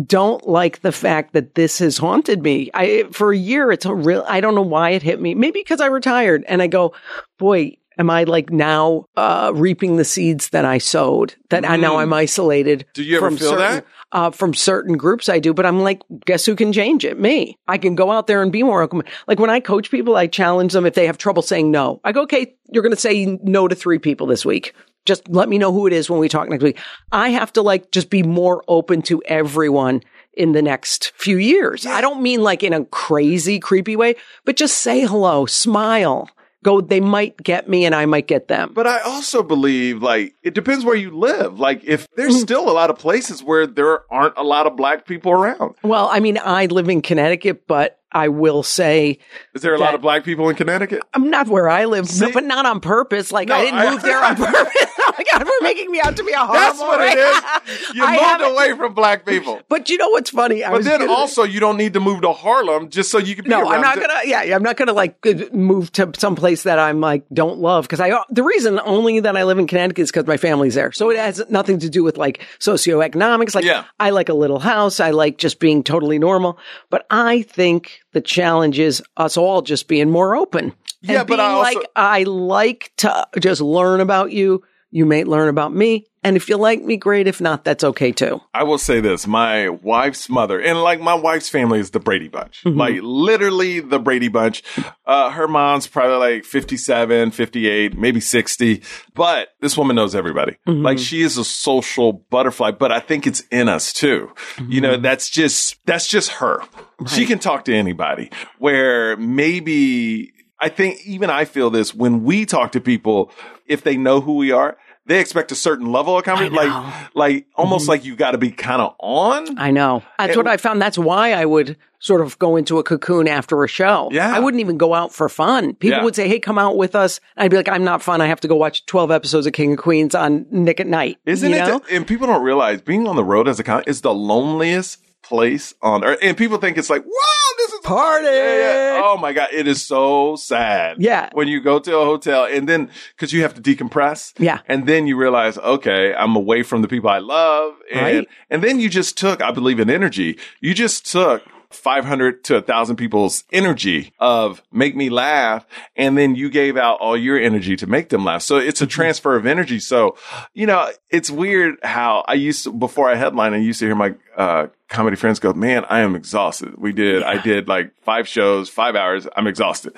don't like the fact that this has haunted me. I for a year, it's a real. I don't know why it hit me. Maybe because I retired, and I go, boy. Am I like now uh, reaping the seeds that I sowed? That I now I'm isolated. Do you ever from feel certain, that? Uh, from certain groups, I do. But I'm like, guess who can change it? Me. I can go out there and be more open. Like when I coach people, I challenge them if they have trouble saying no. I go, okay, you're going to say no to three people this week. Just let me know who it is when we talk next week. I have to like just be more open to everyone in the next few years. I don't mean like in a crazy, creepy way, but just say hello, smile, go, they might get me and I might get them. But I also believe like it depends where you live. Like if there's Mm. still a lot of places where there aren't a lot of black people around. Well, I mean, I live in Connecticut, but I will say Is there a lot of black people in Connecticut? I'm not where I live, See? but not on purpose. Like No, I didn't I- move there on purpose. oh my God, we're making me out to be a horrible. That's what it is. You I moved away from black people. But you know what's funny? I But was then gonna- also you don't need to move to Harlem just so you can be No, around. I'm not gonna. Yeah, I'm not gonna like move to some place that I'm like don't love because I. The reason only that I live in Connecticut is because my family's there, so it has nothing to do with like socioeconomics. Like, Yeah. I like a little house. I like just being totally normal. But I think the challenge is us all just being more open. Yeah, and but I also- like I like to just learn about you. You may learn about me, and if you like me, great. If not, that's okay too. I will say this: my wife's mother, and like my wife's family, is the Brady Bunch. Mm-hmm. Like literally the Brady Bunch. Uh, her mom's probably like 57, 58, maybe 60. But this woman knows everybody. Mm-hmm. Like she is a social butterfly, but I think it's in us too. You know, Mm-hmm. that's just, that's just her. She can talk to anybody where maybe I think even I feel this when we talk to people, if they know who we are, they expect a certain level of comedy. Like, like almost mm-hmm. like you got to be kind of on. I know. That's what I found. That's why I would sort of go into a cocoon after a show. Yeah. I wouldn't even go out for fun. People Yeah. would say, Hey, come out with us. I'd be like, I'm not fun. I have to go watch 12 episodes of King of Queens on Nick at Night. Isn't you it? know? and people don't realize being on the road as a comic is the loneliest place on earth. And people think it's like, is Party! Yeah, yeah. Oh my God. It is so sad. Yeah. When you go to a hotel and then, cause you have to decompress. Yeah. And then you realize, okay, I'm away from the people I love. And, Right. and then you just took, I believe in energy. You just took 500 to 1,000 people's energy of make me laugh. And then you gave out all your energy to make them laugh. So it's a mm-hmm. transfer of energy. So, you know, it's weird how I used to, before I headline, I used to hear my, uh, comedy friends go, man, I am exhausted. We did, I did like five shows, five hours. I'm exhausted.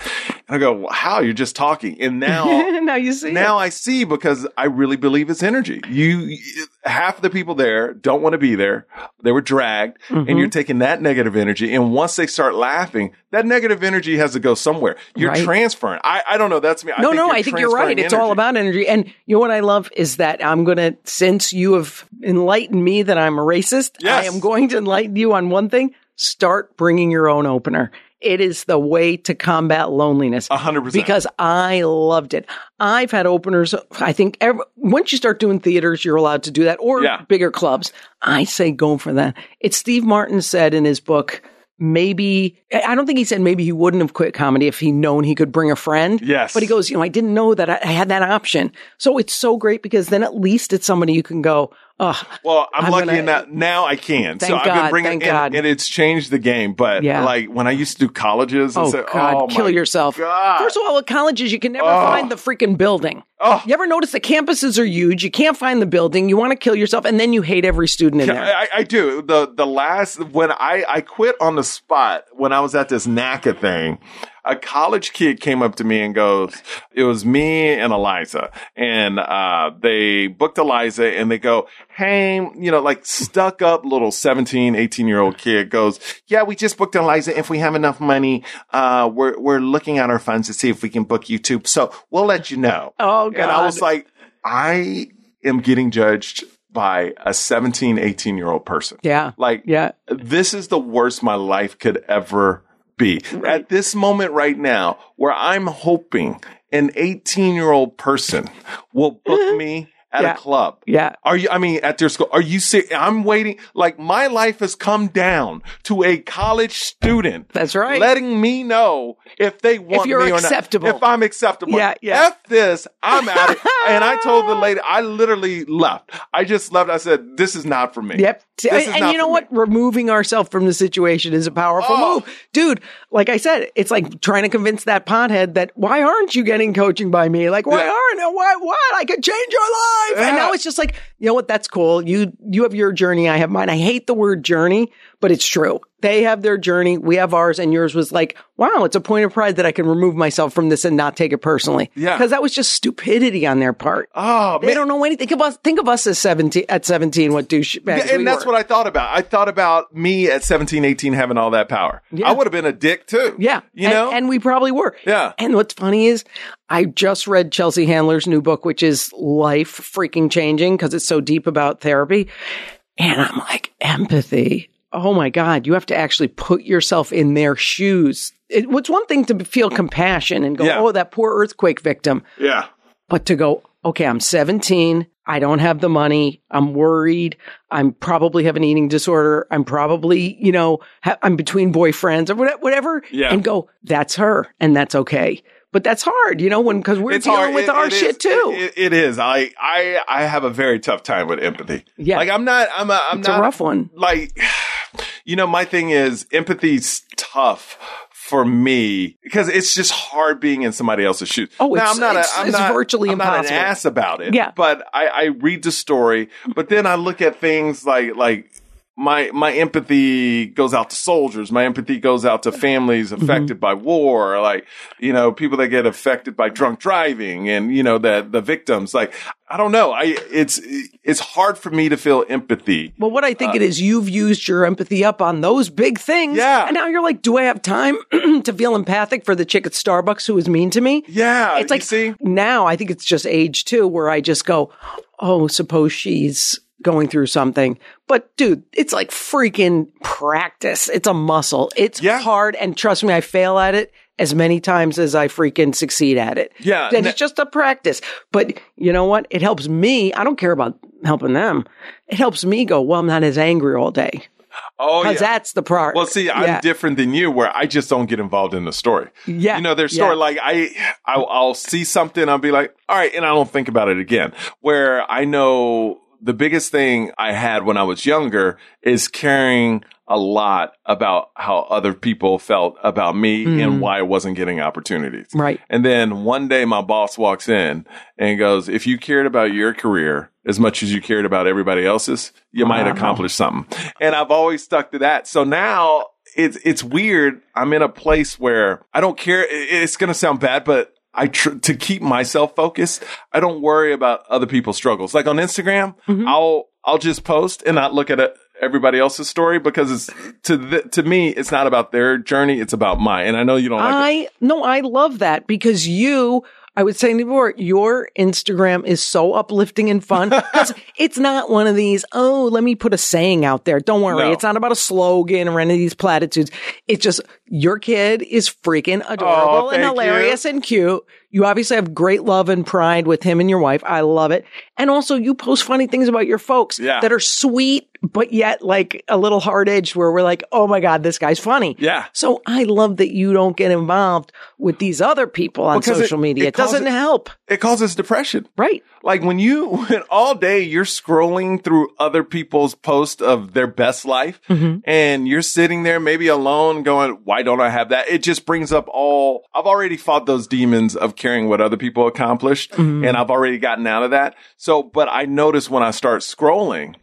And I go, well, how? You're just talking. And now, now you see. now I see because I really believe it's energy. You, half of the people there don't want to be there. They were dragged Mm-hmm. and you're taking that negative energy. And once they start laughing, that negative energy has to go somewhere. You're Right. transferring. I, I don't know. That's me. I no, think no, I think you're right. transferring It's all about energy. And you know what I love is that I'm going to, since you have enlightened me that I'm a racist, Yes. I am going to enlighten you on one thing. Start bringing your own opener. It is the way to combat loneliness. Hundred percent. Because I loved it. I've had openers. I think every, once you start doing theaters, you're allowed to do that or Yeah. bigger clubs. I say go for that. It's Steve Martin said in his book, maybe, I don't think he said maybe he wouldn't have quit comedy if he'd known he could bring a friend. Yes. But he goes, you know, I didn't know that I, I had that option. So it's so great because then at least it's somebody you can go, oh, Well, I'm, I'm lucky gonna- in that now I can. so I've God, been bringing and, God. and it's changed the game. But Yeah. like when I used to do colleges, and oh say, God, oh, kill yourself. God. First of all, at colleges, you can never Oh. find the freaking building. Oh. You ever notice the campuses are huge? You can't find the building. You want to kill yourself, and then you hate every student in there. I, I do. The the last when I I quit on the spot when I was at this NACA thing, a college kid came up to me and goes, "It was me and Eliza, and uh, they booked Eliza, and they go, hey, you know, like stuck up little 17, 18 year old kid goes, yeah, we just booked Eliza. If we have enough money, uh, we're we're looking at our funds to see if we can book you too. So we'll let you know." Oh, God. And I was like, I am getting judged by a 17, 18 year old person. Yeah. Like, Yeah. this is the worst my life could ever be. At this moment right now, where I'm hoping an 18 year old person will book mm-hmm. me at Yeah. a club. Yeah. Are you, I mean, at their school, are you serious? I'm waiting. Like my life has come down to a college student. That's right. Letting me know if they want if you're me or acceptable. not. If I'm acceptable. Yeah, yeah. F this. I'm out. And I told the lady, I literally left. I just left. I said, this is not for me. Yep. This and and you know what? me. Removing ourselves from the situation is a powerful Oh. move. Dude, like I said, it's like trying to convince that pothead that why aren't you getting coaching by me? Like, why Yeah. aren't why what? I could change your life. And Yeah. now it's just like, you know what? That's cool. You you have your journey, I have mine. I hate the word journey, but it's true. They have their journey, we have ours, and yours was like, wow, it's a point of pride that I can remove myself from this and not take it personally. Yeah. Because that was just stupidity on their part. Oh, They man. don't know anything. Think of us. Think of us as seventeen at seventeen. What douche? Yeah, and that's what I thought about. I thought about me at 17, 18 having all that power. Yeah. I would have been a dick too. Yeah. You and, know? And we probably were. Yeah. And what's funny is I just read Chelsea Handler's new book, which is life freaking changing because it's so deep about therapy. And I'm like, empathy. Oh my God. You have to actually put yourself in their shoes. It, what's one thing to feel compassion and go, Yeah. oh, that poor earthquake victim. yeah. But to go, okay, I'm 17. I don't have the money. I'm worried. I'm probably have an eating disorder. I'm probably, you know, ha- I'm between boyfriends or whatever. Yeah. And go, that's her and that's okay. But that's hard, you know, when, cause we're It's dealing hard. with It- our it shit is. too. It- it- it is. I, I, I have a very tough time with empathy. Yeah. Like I'm not, I'm a, I'm It's a rough one. Like, you know, my thing is empathy's tough for me because it's just hard being in somebody else's shoes. Oh, Now, it's- I'm not, it's- a, I'm it's not, virtually I'm not an ass about it. Yeah. But I, I read the story, but then I look at things like, like, my my empathy goes out to soldiers. My empathy goes out to families Mm-hmm. affected by war, like you know people that get affected by drunk driving, and you know the the victims. Like I don't know, I it's it's hard for me to feel empathy. Well, what I think it is, you've used your empathy up on those big things. Yeah. And now you're like, do I have time to feel empathic for the chick at Starbucks who was mean to me? Yeah, It's like see, now I think it's just age too, where I just go, oh, suppose she's going through something. But dude, it's like freaking practice. It's a muscle. It's Yeah. hard. And trust me, I fail at it as many times as I freaking succeed at it. Yeah, And it's just a practice. But you know what? It helps me. I don't care about helping them. It helps me go, well, I'm not as angry all day. oh Because yeah. that's the part. Well, see, I'm Yeah. different than you, where I just don't get involved in the story. Yeah. you know, their story. Yeah. Like I, I'll, I'll see something, I'll be like, all right, and I don't think about it again. Where I know the biggest thing I had when I was younger is caring a lot about how other people felt about me and why I wasn't getting opportunities. Mm. Right. And then one day my boss walks in and goes, if you cared about your career as much as you cared about everybody else's, you might accomplish something. And I've always stuck to that. So now it's, it's weird. I'm in a place where I don't care. It's going to sound bad, but I tr- to keep myself focused. I don't worry about other people's struggles. Like on Instagram, mm-hmm. I'll, I'll just post and not look at it. Everybody else's story because it's to the, to me, it's not about their journey. It's about mine. And I know you don't like it. I no, I love that because you. I was saying before, your Instagram is so uplifting and fun because it's not one of these. Oh, let me put a saying out there. Don't worry, No. it's not about a slogan or any of these platitudes. It's just your kid is freaking oh, adorable and thank hilarious and cute. You obviously have great love and pride with him and your wife. I love it. And also, you post funny things about your folks Yeah. that are sweet, but yet like a little hard edged where we're like, oh my God, this guy's funny. Yeah. So I love that you don't get involved with these other people on Because it- social media. it It, doesn't causes- help. It causes depression. Right. Like when you, when all day you're scrolling through other people's posts of their best life Mm-hmm. and you're sitting there maybe alone going, why don't I have that? It just brings up all, I've already fought those demons of caring what other people accomplished Mm-hmm. and I've already gotten out of that. So, but I notice when I start scrolling,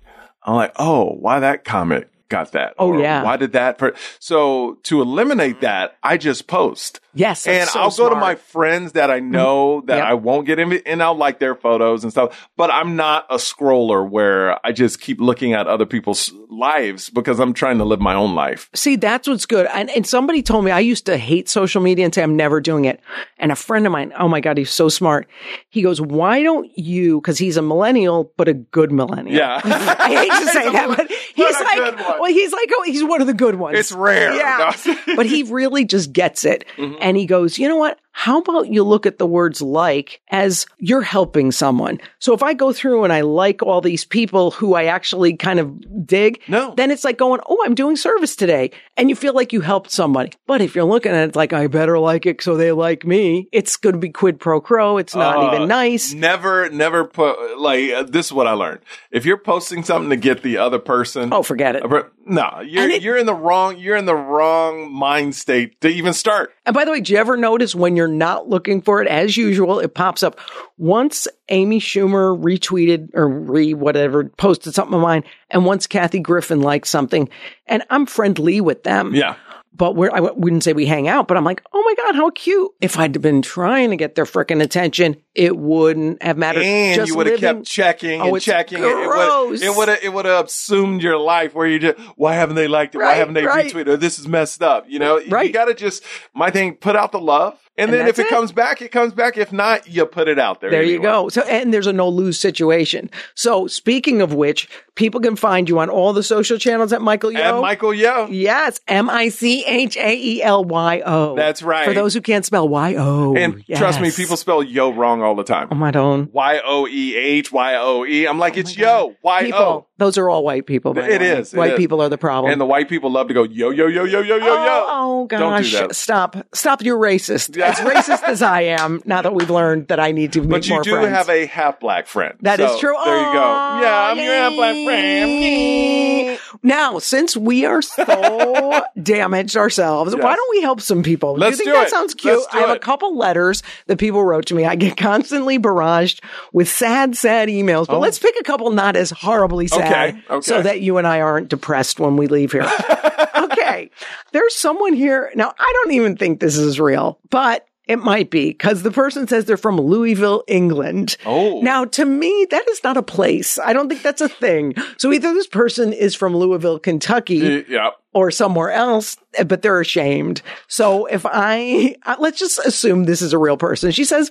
I'm like, oh, why that comment got that? Oh, yeah. Why did that? Per-? So to eliminate mm-hmm. that, I just post. Yes. And so I'll go to my friends that I mm-hmm. know that Yep. I won't get in, and I'll like their photos and stuff. But I'm not a scroller where I just keep looking at other people's lives because I'm trying to live my own life. See, that's what's good. And, and somebody told me I used to hate social media and say I'm never doing it. And a friend of mine, oh my God, he's so smart. He goes, why don't you, cause he's a millennial, but a good millennial. Yeah. I hate to say that, but he's a like, good one. Well, he's like, oh, he's one of the good ones. It's rare. Yeah. But he really just gets it. Mm-hmm. And he goes, you know what? How about you look at the words like as you're helping someone? So if I go through and I like all these people who I actually kind of dig, No. then it's like going, oh, I'm doing service today. And you feel like you helped somebody. But if you're looking at it like, I better like it so they like me, it's going to be quid pro quo. It's not Uh, even nice. Never, never put like uh, this is what I learned. If you're posting something to get the other person, Oh, forget it. no, you're it- you're in the wrong you're in the wrong mind state to even start. And by the way, do you ever notice when you're not looking for it, as usual, it pops up. Once Amy Schumer retweeted or re whatever, posted something of mine, and once Kathy Griffin liked something, and I'm friendly with them. Yeah. But we're, I wouldn't say we hang out, but I'm like, oh my God, how cute. If I'd been trying to get their frickin' attention, it wouldn't have mattered. And Just you would have kept checking Oh, and it's checking. gross. It would have it would have assumed your life where you just why haven't they liked it? why haven't they right. retweeted? Or this is messed up. You know, you got to just my thing. Put out the love, and, And then if it, it. comes back, it comes back. If not, you put it out there. There you go. So, and there's a no lose situation. So, speaking of which, people can find you on all the social channels at Michael Yo. And Michael Yo. Yes, M I C H A E L Y O. That's right. For those who can't spell Y O. And trust me, people spell yo wrong all the time. Oh my own Y O E H Y O E. I'm like, oh, it's yo. Y. O. Those are all white people. It way. is, it White is. people are the problem. And the white people love to go yo yo yo yo yo yo yo. Oh, Oh, oh Don't do gosh! that. Stop! Stop! You're racist. Yeah. As racist as I am. Now that we've learned that I need to make But you more do friends. have a half black friend. That is So, true. There you go. Yeah, I'm your half black friend. Now, since we are so damaged ourselves, why don't we help some people? Let's do you think do that it. sounds cute? I have a couple letters that people wrote to me. I get constantly barraged with sad, sad emails, but oh. let's pick a couple not as horribly sad Oh. Okay, okay. so that you and I aren't depressed when we leave here. okay. There's someone here. Now, I don't even think this is real, but it might be because the person says they're from Louisville, England. Oh. Now, to me, that is not a place. I don't think that's a thing. So either this person is from Louisville, Kentucky, Yeah. or somewhere else, but they're ashamed. So if I, uh, let's just assume this is a real person. She says,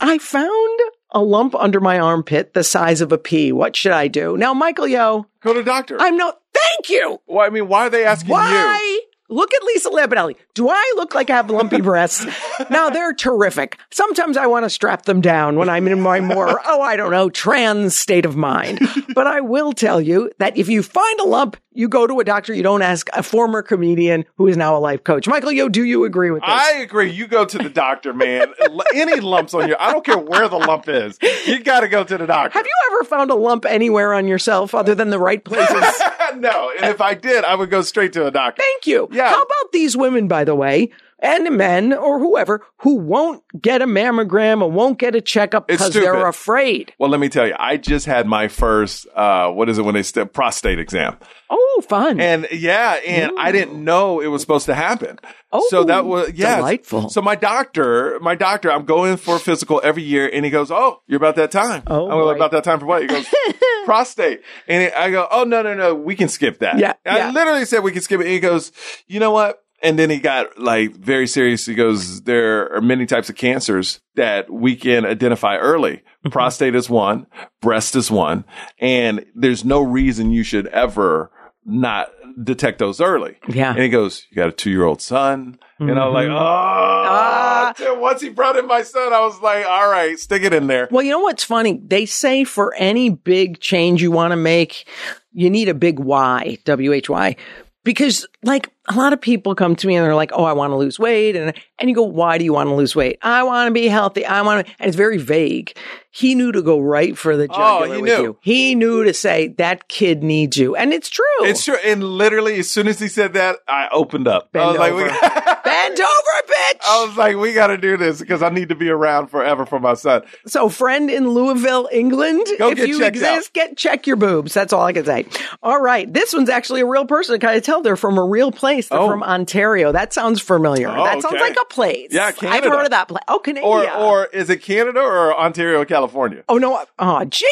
I found a lump under my armpit the size of a pea. What should I do? Now, Michael Yo, Go to doctor. I'm no, thank you. well, I mean, why are they asking you? Look at Lisa Lampanelli. Do I look like I have lumpy breasts? now they're terrific. Sometimes I want to strap them down when I'm in my more, oh, I don't know, trans state of mind. But I will tell you that if you find a lump, you go to a doctor. You don't ask a former comedian who is now a life coach. Michael, yo, do you agree with this? I agree. You go to the doctor, man. Any lumps on you, I don't care where the lump is. You got to go to the doctor. have you ever found a lump anywhere on yourself other than the right places? no, and if I did, I would go straight to a doctor. Thank you. Yeah. How about these women, by the way, and men or whoever who won't get a mammogram and won't get a checkup because they're afraid? Well, let me tell you, I just had my first, uh, what is it when they st- prostate exam. Oh, fun. And yeah, and I didn't know it was supposed to happen. Oh, so that was yeah, delightful. So my doctor, my doctor, I'm going for a physical every year, and he goes, "Oh, you're about that time." Oh, I'm like, about that time for what? He goes, "Prostate," and I go, "Oh no, no, no, we can skip that." Yeah, I yeah. literally said we can skip it. And he goes, "You know what?" And then he got like very serious. He goes, "There are many types of cancers that we can identify early. Mm-hmm. Prostate is one, breast is one, and there's no reason you should ever." Not detect those early. Yeah. And he goes, You got a two year old son? And I was like, Oh, Ah. Dude, once he brought in my son, I was like, All right, stick it in there. well, you know what's funny? They say for any big change you want to make, you need a big why, W H Y. Because like a lot of people come to me and they're like, "Oh, I want to lose weight," and and you go, "Why do you want to lose weight?" I want to be healthy. I want to, and it's very vague. He knew to go right for the Oh, jugular he with knew. you. He knew to say that kid needs you, and it's true. It's true. And literally, as soon as he said that, I opened up. I Bend was like, over. we, Bend over, bitch. I was like, we got to do this because I need to be around forever for my son. So, friend in Louisville, England, Go if you exist, get check your boobs. That's all I can say. All right, this one's actually a real person. Can I tell they're from a real place? They're Oh. from Ontario. That sounds familiar. Oh, that sounds okay. like a place. Yeah, Canada. I've heard of that place. Oh, Canada. Or, or is it Canada or Ontario, California? Oh no! Oh, jeez!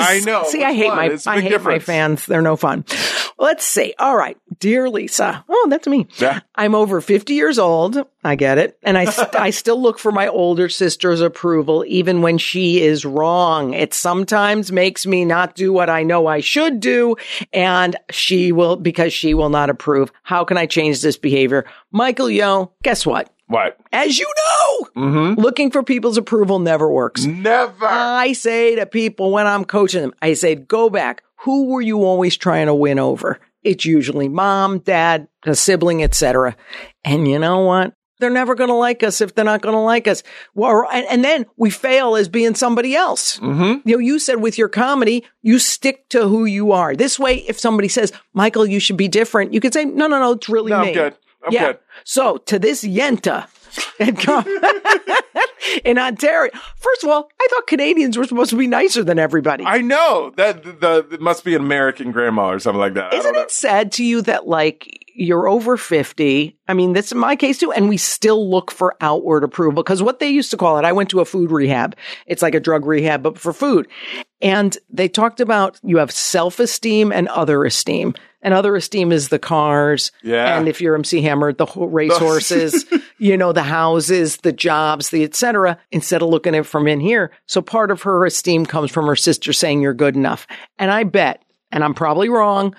I know. See, I hate my I hate difference. my fans. They're no fun. Let's see. All right, dear Lisa. Oh, that's me. Yeah. I'm over 50 years old. I get it, and I st- I still look for my older sister's approval, even when she is wrong. It sometimes makes me not do what I know I should do, and she will because she will not approve. How can I change this behavior, Michael? Yo, guess what? What? As you know, mm-hmm. looking for people's approval never works. Never. I say to people when I'm coaching them, I say, go back. Who were you always trying to win over? It's usually mom, dad, a sibling, etc. And you know what? They're never going to like us if they're not going to like us. Well, and, and then we fail as being somebody else. Mm-hmm. You know, you said with your comedy, you stick to who you are. This way, if somebody says, Michael, you should be different, you could say, no, no, no, it's really No, me. I'm good. I'm yeah. good. So to this Yenta in in Ontario, first of all, I thought Canadians were supposed to be nicer than everybody. I know that the, the it must be an American grandma or something like that. Isn't it sad to you that like you're over 50? I mean, this that's my case too. And we still look for outward approval because what they used to call it, I went to a food rehab. It's like a drug rehab, but for food. And they talked about you have self esteem and other esteem. And other esteem is the cars. Yeah. And if you're MC Hammer, the ho- racehorses, you know, the houses, the jobs, the et cetera, instead of looking at it from in here. So part of her esteem comes from her sister saying you're good enough. And I bet, and I'm probably wrong,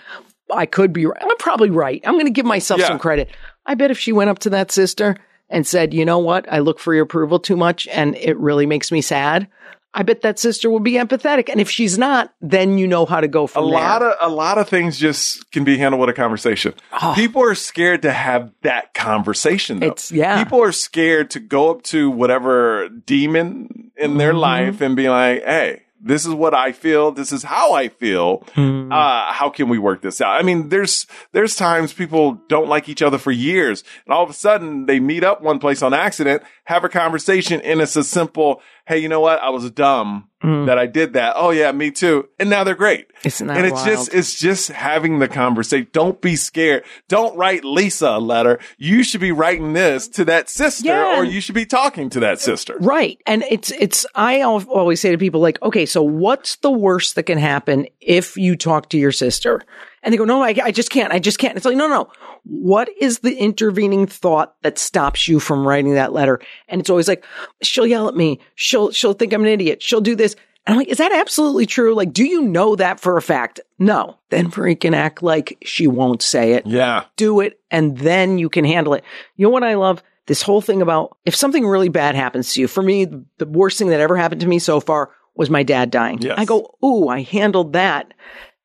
I could be, right. I'm probably right. I'm going to give myself Yeah. some credit. I bet if she went up to that sister and said, you know what? I look for your approval too much and it really makes me sad. I bet that sister will be empathetic. And if she's not, then you know how to go for it. a from lot of a lot of things just can be handled with a conversation. People are scared to have that conversation. Though. It's- yeah. People are scared to go up to whatever demon in their Mm-hmm. life and be like, "Hey, this is what I feel. This is how I feel. Hmm. Uh, how can we work this out?" I mean, there's there's times people don't like each other for years, and all of a sudden they meet up one place on accident, have a conversation, and it's a simple, "Hey, you know what? I was dumb." Mm. That I did that. Oh yeah, me too. And now they're great. Isn't that and it's wild? just it's just having the conversation. Don't be scared. Don't write Lisa a letter. You should be writing this to that sister, Yeah. or you should be talking to that sister. Right. And it's, it's, I always say to people like, okay, so what's the worst that can happen if you talk to your sister? And they go, no, I, I just can't. I just can't. It's like, no, no. What is the intervening thought that stops you from writing that letter? And it's always like, she'll yell at me. She'll, she'll think I'm an idiot. She'll do this. And I'm like, is that absolutely true? Like, do you know that for a fact? No. Then freaking act like she won't say it Yeah. do it and then you can handle it. You know what I love? This whole thing about if something really bad happens to you, for me, the worst thing that ever happened to me so far was my dad dying. Yes. I go, ooh, I handled that.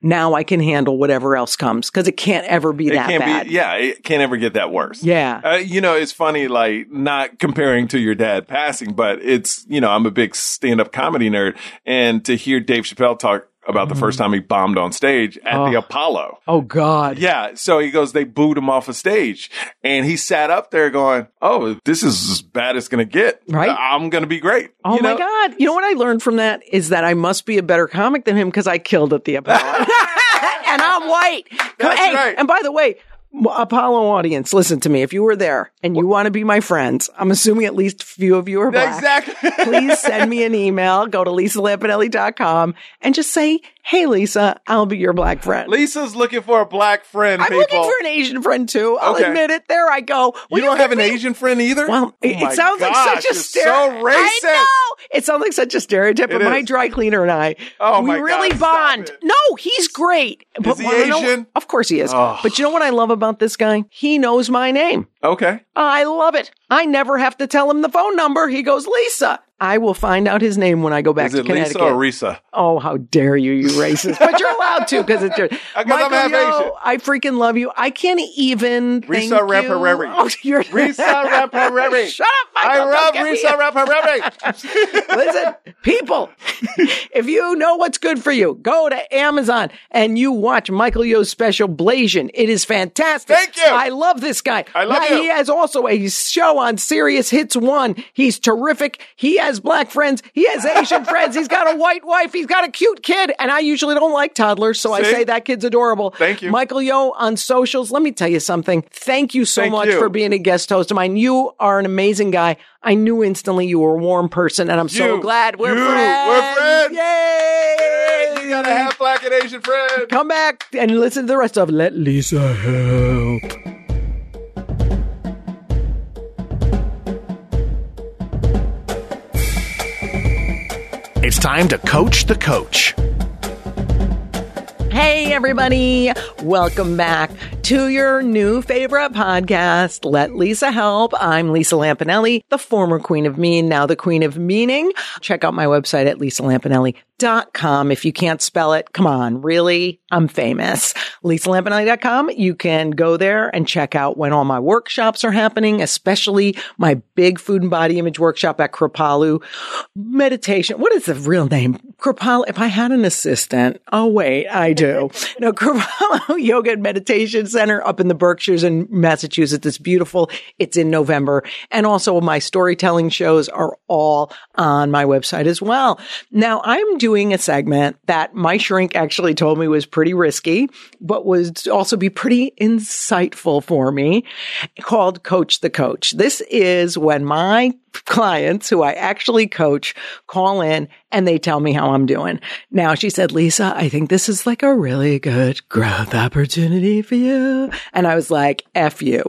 Now I can handle whatever else comes because it can't ever be It that can't bad. be. Yeah, it can't ever get that worse. Yeah. Uh, you know, it's funny, like not comparing to your dad passing, but it's you know, I'm a big stand-up comedy nerd, and to hear Dave Chappelle talk about the mm-hmm. first time he bombed on stage at the oh. Apollo. Oh God. Yeah. So he goes, they booed him off a stage and he sat up there going, Oh, this is as bad as it's going to get. Right. I'm going to be great. Oh You my know? God. You know what I learned from that is that I must be a better comic than him because I killed at the Apollo. and I'm white. That's Hey, right. And by the way, Apollo audience, listen to me. If you were there and you want to be my friends, I'm assuming at least a few of you are black. Exactly. Please send me an email. Go to lisalampanelli.com and just say, Hey, Lisa, I'll be your black friend. Lisa's looking for a black friend, I'm people. looking for an Asian friend too. I'll Okay. admit it. There I go. Will you don't have an me- Asian friend either? well, Oh it, my it sounds gosh, like such a stereotype. So racist. I know. It sounds like such a stereotype, but my dry cleaner and I, Oh we really God, bond. No, he's great. But he wanna know- Asian? Of course he is. Oh. But you know what I love about this guy? He knows my name. Okay. I love it. I never have to tell him the phone number. He goes, Lisa. I will find out his name when I go back Is to it Connecticut. Lisa or Risa? Oh, how dare you, you racist. But you're allowed to because it's your. I'm Michael, half yo. I freaking love you. I can't even. thank Risa you. Rapareri. Oh, you're Risa Rapareri. Shut up, Michael. I love Risa Rapareri. Listen, people, if you know what's good for you, go to Amazon and you watch Michael Yo's special Blasian. It is fantastic. Thank you. I love this guy. I love now, you. He has also a show on Sirius Hits One. He's terrific. He has black friends. He has Asian friends. He's got a white wife. He's got a cute kid. And I usually don't like toddlers, so I say that kid's adorable. Thank you. Michael Yo on socials. Let me tell you something. Thank you so Thank much you. for being a guest host of mine. You are an amazing guy. I knew instantly you were a warm person, and I'm so glad we're You. friends. We're friends. Yay! you got a half black and Asian friend. Come back and listen to the rest of Let Lisa Help. It's time to coach the coach. Hey, everybody. Welcome back to your new favorite podcast, Let Lisa Help. I'm Lisa Lampanelli, the former queen of mean, now the queen of meaning. Check out my website at lisalampanelli.com. If you can't spell it, come on, really? I'm famous. lisalampanelli.com. You can go there and check out when all my workshops are happening, especially my big food and body image workshop at Kripalu meditation. What is the real name? Kripalu. If I had an assistant, oh wait, I do. no, Kripalu Yoga and Meditation Center up in the Berkshires in Massachusetts. It's beautiful. It's in November. And also my storytelling shows are all on my website as well. Now I'm doing a segment that my shrink actually told me was pretty risky, but would also be pretty insightful for me called Coach the Coach. This is when my clients who I actually coach call in and they tell me how I'm doing. Now she said, Lisa, I think this is like a really good growth opportunity for you. And I was like, F you.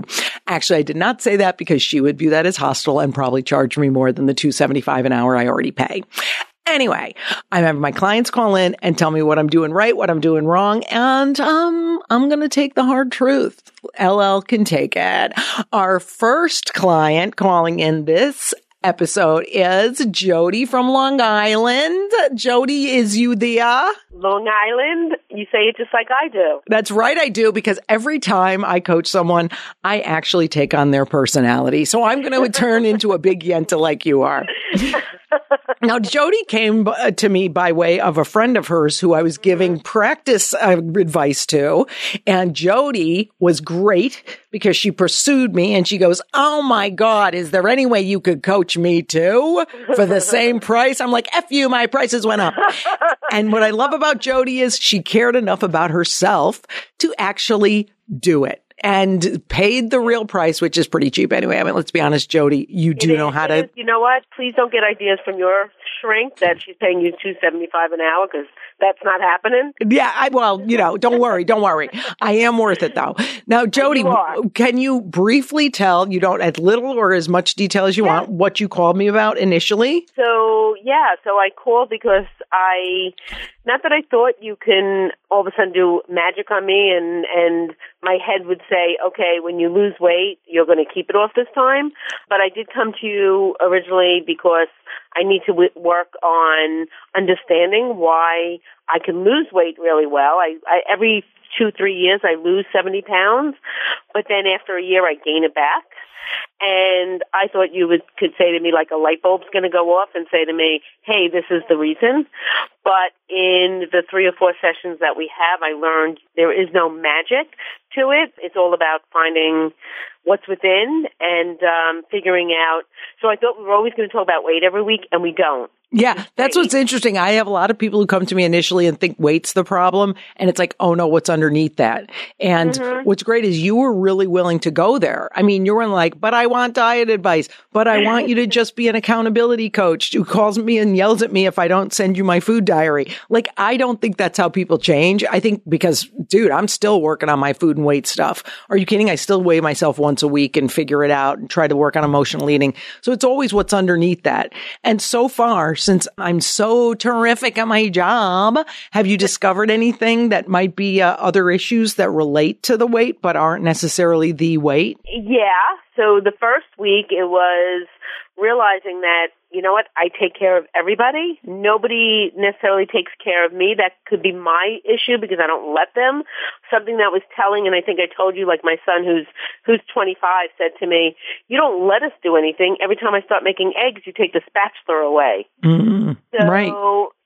Actually, I did not say that because she would view that as hostile and probably charge me more than the 275 an hour I already pay. Anyway, I remember my clients call in and tell me what I'm doing right, what I'm doing wrong, and um, I'm going to take the hard truth. LL can take it. Our first client calling in this episode is Jody from Long Island. Jody, is you there? Long Island, you say it just like I do. That's right, I do, because every time I coach someone, I actually take on their personality. So I'm going to turn into a big yenta like you are. now, Jody came uh, to me by way of a friend of hers who I was giving practice uh, advice to. And Jody was great because she pursued me and she goes, Oh my God, is there any way you could coach me too for the same price? I'm like, F you, my prices went up. and what I love about Jody is she cared enough about herself to actually do it and paid the real price, which is pretty cheap anyway. I mean, let's be honest, Jody, you do know how to. is- you know what? Please don't get ideas from your shrink that she's paying you two seventy five an hour because that's not happening. Yeah, I, well, you know, don't worry, don't worry. I am worth it though. Now, Jody, You can you briefly tell, you don't as little or as much detail as you want, what you called me about initially? So yeah, so I called because I, not that I thought you can all of a sudden do magic on me, and and my head would say, okay, when you lose weight, you're going to keep it off this time. But I did come to you originally because I need to w- work on understanding why I can lose weight really well. I, I every two three years I lose seventy pounds, but then after a year I gain it back. And I thought you would could say to me like a light bulb's going to go off and say to me, "Hey, this is the reason." But in the three or four sessions that we have, I learned there is no magic to it. It's all about finding what's within and um, figuring out. So I thought we were always going to talk about weight every week, and we don't. Yeah, that's what's interesting. I have a lot of people who come to me initially and think weight's the problem. And it's like, oh no, what's underneath that? And mm-hmm. what's great is you were really willing to go there. I mean, you were like, but I want diet advice, but I want you to just be an accountability coach who calls me and yells at me if I don't send you my food diary. Like, I don't think that's how people change. I think because, dude, I'm still working on my food and weight stuff. Are you kidding? I still weigh myself once a week and figure it out and try to work on emotional eating. So it's always what's underneath that. And so far, since I'm so terrific at my job, have you discovered anything that might be uh, other issues that relate to the weight but aren't necessarily the weight? Yeah. So the first week it was realizing that, you know what, I take care of everybody. Nobody necessarily takes care of me. That could be my issue because I don't let them. Something that was telling, and I think I told you, like my son who's, who's 25 said to me, you don't let us do anything. Every time I start making eggs, you take the spatula away. Mm, So, right.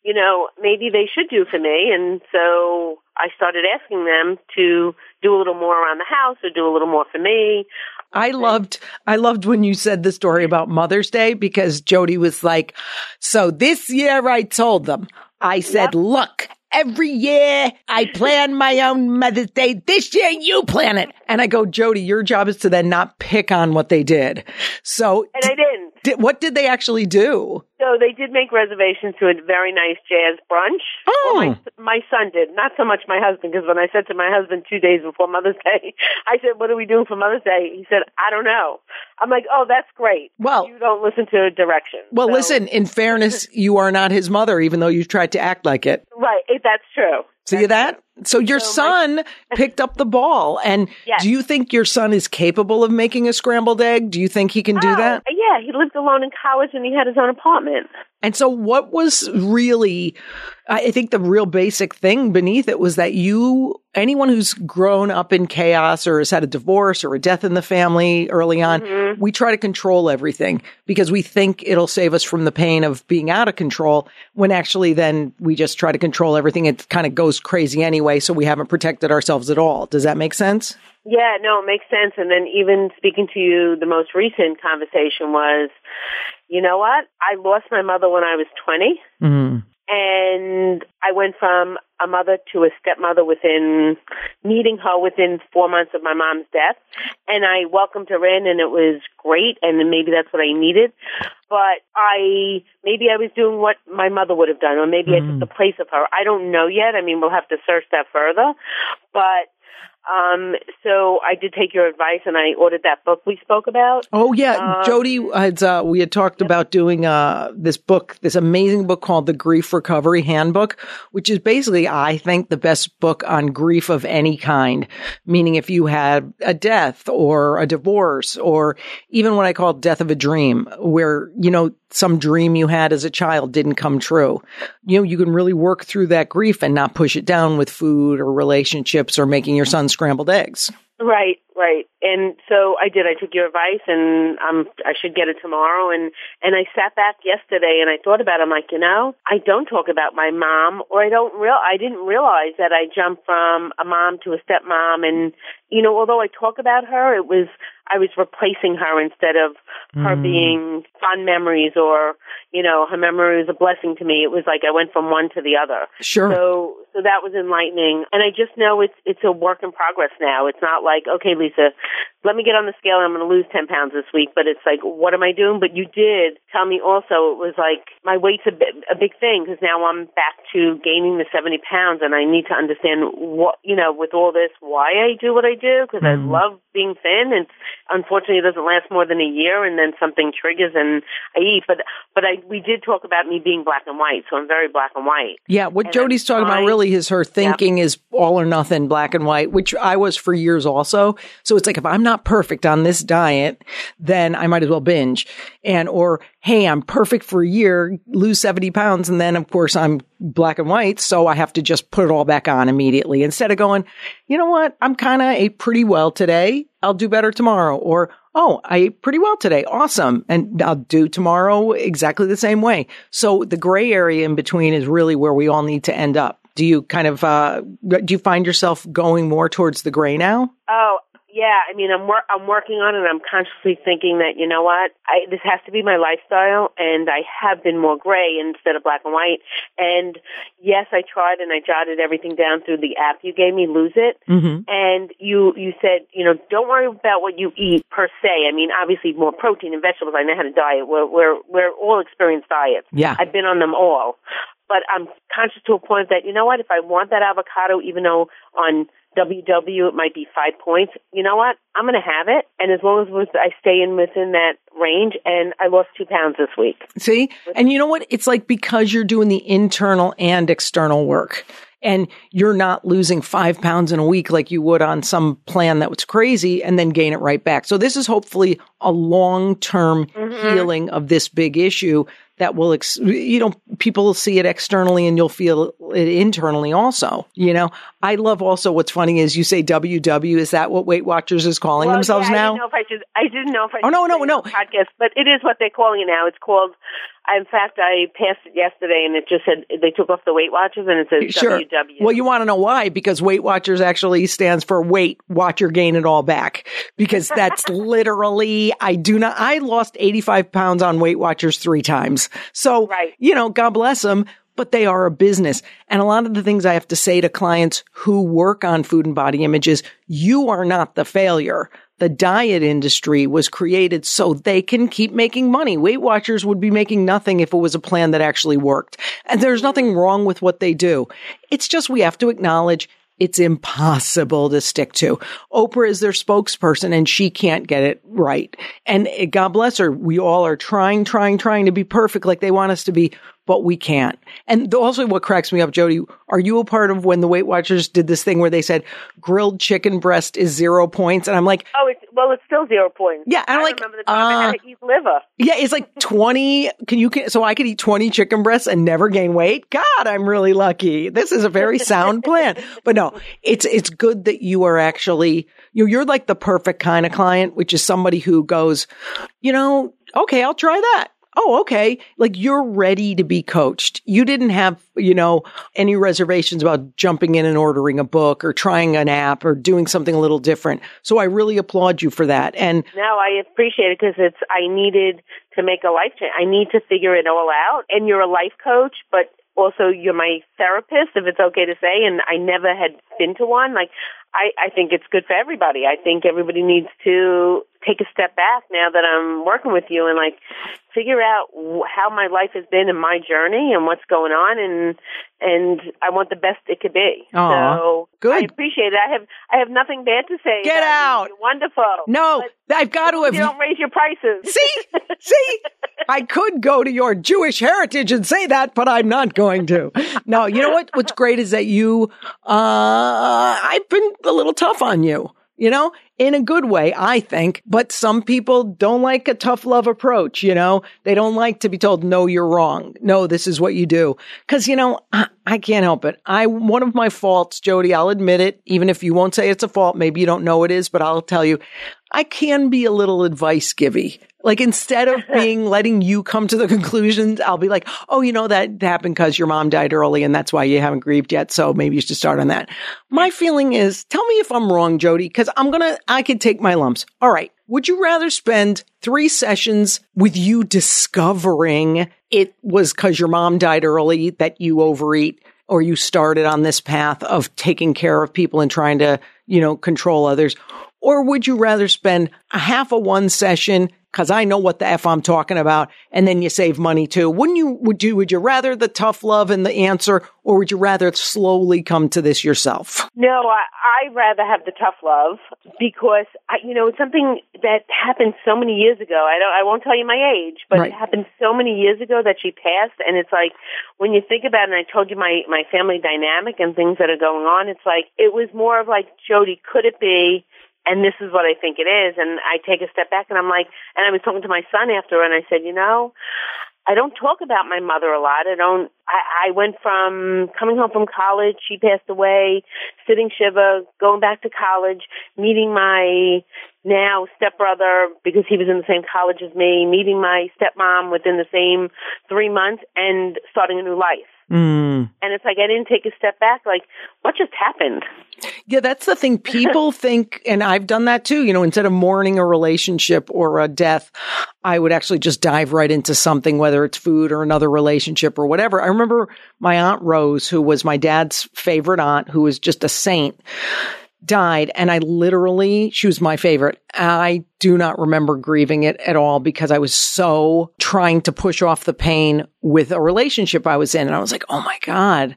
you know, maybe they should do for me. And so I started asking them to do a little more around the house or do a little more for me. I loved, I loved when you said the story about Mother's Day because Jody was like, so this year I told them, I said, look, every year I plan my own Mother's Day. This year you plan it. And I go, Jody, your job is to then not pick on what they did. So And I didn't. did, what did they actually do? So they did make reservations to a very nice jazz brunch. Oh. Well, my, my son did, not so much my husband, because when I said to my husband two days before Mother's Day, I said, "What are we doing for Mother's Day?" He said, "I don't know." I'm like, "Oh, that's great." Well- you don't listen to directions. Well, So- listen, in fairness, you are not his mother, even though you tried to act like it. right? That's true. See that? So your So my- son picked up the ball. And Yes. do you think your son is capable of making a scrambled egg? Do you think he can do Oh, that? Yeah, he lived alone in college and he had his own apartment. And so what was really, I think the real basic thing beneath it was that you, anyone who's grown up in chaos or has had a divorce or a death in the family early on, Mm-hmm. we try to control everything because we think it'll save us from the pain of being out of control when actually then we just try to control everything. It kind of goes crazy anyway. So we haven't protected ourselves at all. Does that make sense? Yeah, no, it makes sense. And then even speaking to you, the most recent conversation was, you know what? I lost my mother when I was 20. Mm. And I went from a mother to a stepmother within meeting her within four months of my mom's death. And I welcomed her in and it was great. And then maybe that's what I needed. But I, maybe I was doing what my mother would have done or maybe I took mm. the place of her. I don't know yet. I mean, we'll have to search that further. But um, so I did take your advice and I ordered that book we spoke about. Oh yeah, Um, Jody had uh, we had talked about doing uh this book, this amazing book called the Grief Recovery Handbook, which is basically I think the best book on grief of any kind. Meaning if you had a death or a divorce or even what I call death of a dream, where you know some dream you had as a child didn't come true. You know, you can really work through that grief and not push it down with food or relationships or making your son scrambled eggs. Right, right. And so I did. I took your advice, and um, I should get it tomorrow. And and I sat back yesterday and I thought about. It. I'm like, you know, I don't talk about my mom, or I don't real. I didn't realize that I jumped from a mom to a stepmom, and you know, although I talk about her, it was I was replacing her instead of her being fond memories or you know her memory was a blessing to me. It was like I went from one to the other. Sure. So so that was enlightening, and I just know it's it's a work in progress now. It's not like okay, Lisa, let me get on the scale. and I'm going to lose ten pounds this week, but it's like what am I doing? But you did tell me also it was like my weight's a bit, a big thing because now I'm back to gaining the seventy pounds, and I need to understand what you know with all this why I do what I do because I mm-hmm. love being thin, and unfortunately it doesn't last more than a year, and then something triggers and I eat. But but I we did talk about me being black and white, so I'm very black and white. Yeah, what And Jody's talking about really is her thinking is all or nothing, black and white, which I was for years also. So it's like if I'm not perfect on this diet, then I might as well binge. And or hey, I'm perfect for a year, lose 70 pounds, and then of course I'm black and white, so I have to just put it all back on immediately instead of going, you know what, I'm kind of ate pretty well today. I'll do better tomorrow. Or oh, I ate pretty well today. Awesome. And I'll do tomorrow exactly the same way. So the gray area in between is really where we all need to end up. Do you kind of, uh, do you find yourself going more towards the gray now? Oh, yeah. I mean, I'm wor- I'm working on it. And I'm consciously thinking that you know what, I this has to be my lifestyle, and I have been more gray instead of black and white. And yes, I tried and I jotted everything down through the app you gave me, Lose It. Mm-hmm. And you you said you know don't worry about what you eat per se. I mean, obviously more protein and vegetables. I know how to diet. We're we're we're all experienced diets. Yeah. I've been on them all. But I'm conscious to a point that, you know what, if I want that avocado, even though on WW it might be five points, you know what, I'm going to have it. And as long as I stay in within that range, and I lost two pounds this week. See? And you know what? It's like because you're doing the internal and external work and you're not losing five pounds in a week like you would on some plan that was crazy and then gain it right back. So this is hopefully a long term mm-hmm. healing of this big issue that will, ex- you know, people will see it externally and you'll feel it internally also. You know, I love also what's funny is you say WW. Is that what Weight Watchers is calling Well, themselves yeah, now? I didn't know if I should. I didn't know if I. Oh, should no, no, no. Podcast, but it is what they're calling it now. It's called. In fact, I passed it yesterday, and it just said they took off the Weight Watchers, and it says Sure. WW. Well, you want to know why? Because Weight Watchers actually stands for Weight Watcher Gain It All Back. Because that's literally, I do not, I lost 85 pounds on Weight Watchers three times. So, Right. you know, God bless them, but they are a business. And a lot of the things I have to say to clients who work on food and body images, you are not the failure. The diet industry was created so they can keep making money. Weight Watchers would be making nothing if it was a plan that actually worked. And there's nothing wrong with what they do. It's just we have to acknowledge it's impossible to stick to. Oprah is their spokesperson and she can't get it right. And God bless her. We all are trying, trying, trying to be perfect like they want us to be, but we can't. And also what cracks me up, Jody, are you a part of when the Weight Watchers did this thing where they said grilled chicken breast is zero points? And I'm like, oh, it's, well, it's still zero points. Yeah. And I'm I like, remember the time I uh, had to eat liver. yeah, it's like 20. Can you, can, so I could eat 20 chicken breasts and never gain weight? God, I'm really lucky. This is a very sound plan. But no, it's, it's good that you are actually, you know, you're like the perfect kind of client, which is somebody who goes, you know, okay, I'll try that. Oh, okay. Like you're ready to be coached. You didn't have, you know, any reservations about jumping in and ordering a book or trying an app or doing something a little different. So I really applaud you for that. And No, I appreciate it because it's I needed to make a life change. I need to figure it all out. And you're a life coach, but also you're my therapist, if it's okay to say. And I never had been to one. Like I, I think it's good for everybody. I think everybody needs to take a step back now that I'm working with you and like figure out how my life has been and my journey and what's going on and and I want the best it could be. Aw, so good. I appreciate it. I have I have nothing bad to say. Get out. You're wonderful. no, I've got to you don't raise your prices. See, see, I could go to your Jewish heritage and say that, but I'm not going to. No, you know what? What's great is that you, uh, I've been a little tough on you, you know, in a good way, I think. But some people don't like a tough love approach, you know, they don't like to be told, no, you're wrong. No, this is what you do. Cause, you know, I, I can't help it. I, one of my faults, Jody, I'll admit it, even if you won't say it's a fault, maybe you don't know it is, but I'll tell you, I can be a little advice givey. Like instead of being letting you come to the conclusions, I'll be like, oh, you know, that happened because your mom died early and that's why you haven't grieved yet. So maybe you should start on that. My feeling is, tell me if I'm wrong, Jody, because I'm going to, I could take my lumps. All right. Would you rather spend three sessions with you discovering it was because your mom died early that you overeat or you started on this path of taking care of people and trying to, you know, control others? Or would you rather spend a half of one session because I know what the F I'm talking about and then you save money too? Wouldn't you, would you, would you rather the tough love and the answer or would you rather slowly come to this yourself? No, I, I rather have the tough love because I, you know it's something that happened so many years ago. I don't, I won't tell you my age, but Right. it happened so many years ago that she passed, and it's like when you think about it. And I told you my my family dynamic and things that are going on. It's like it was more of like Jody, could it be? And this is what I think it is. And I take a step back and I'm like, and I was talking to my son after, and I said, you know, I don't talk about my mother a lot. I don't. I, I went from coming home from college. She passed away, sitting shiva, going back to college, meeting my now stepbrother because he was in the same college as me, meeting my stepmom within the same three months, and starting a new life. Mm. And it's like I didn't take a step back. Like what just happened? Yeah, that's the thing. People think, and I've done that too, you know, instead of mourning a relationship or a death, I would actually just dive right into something, whether it's food or another relationship or whatever. I remember my Aunt Rose, who was my dad's favorite aunt, who was just a saint, died. And I literally, she was my favorite. I do not remember grieving it at all because I was so trying to push off the pain with a relationship I was in. And I was like, oh my God.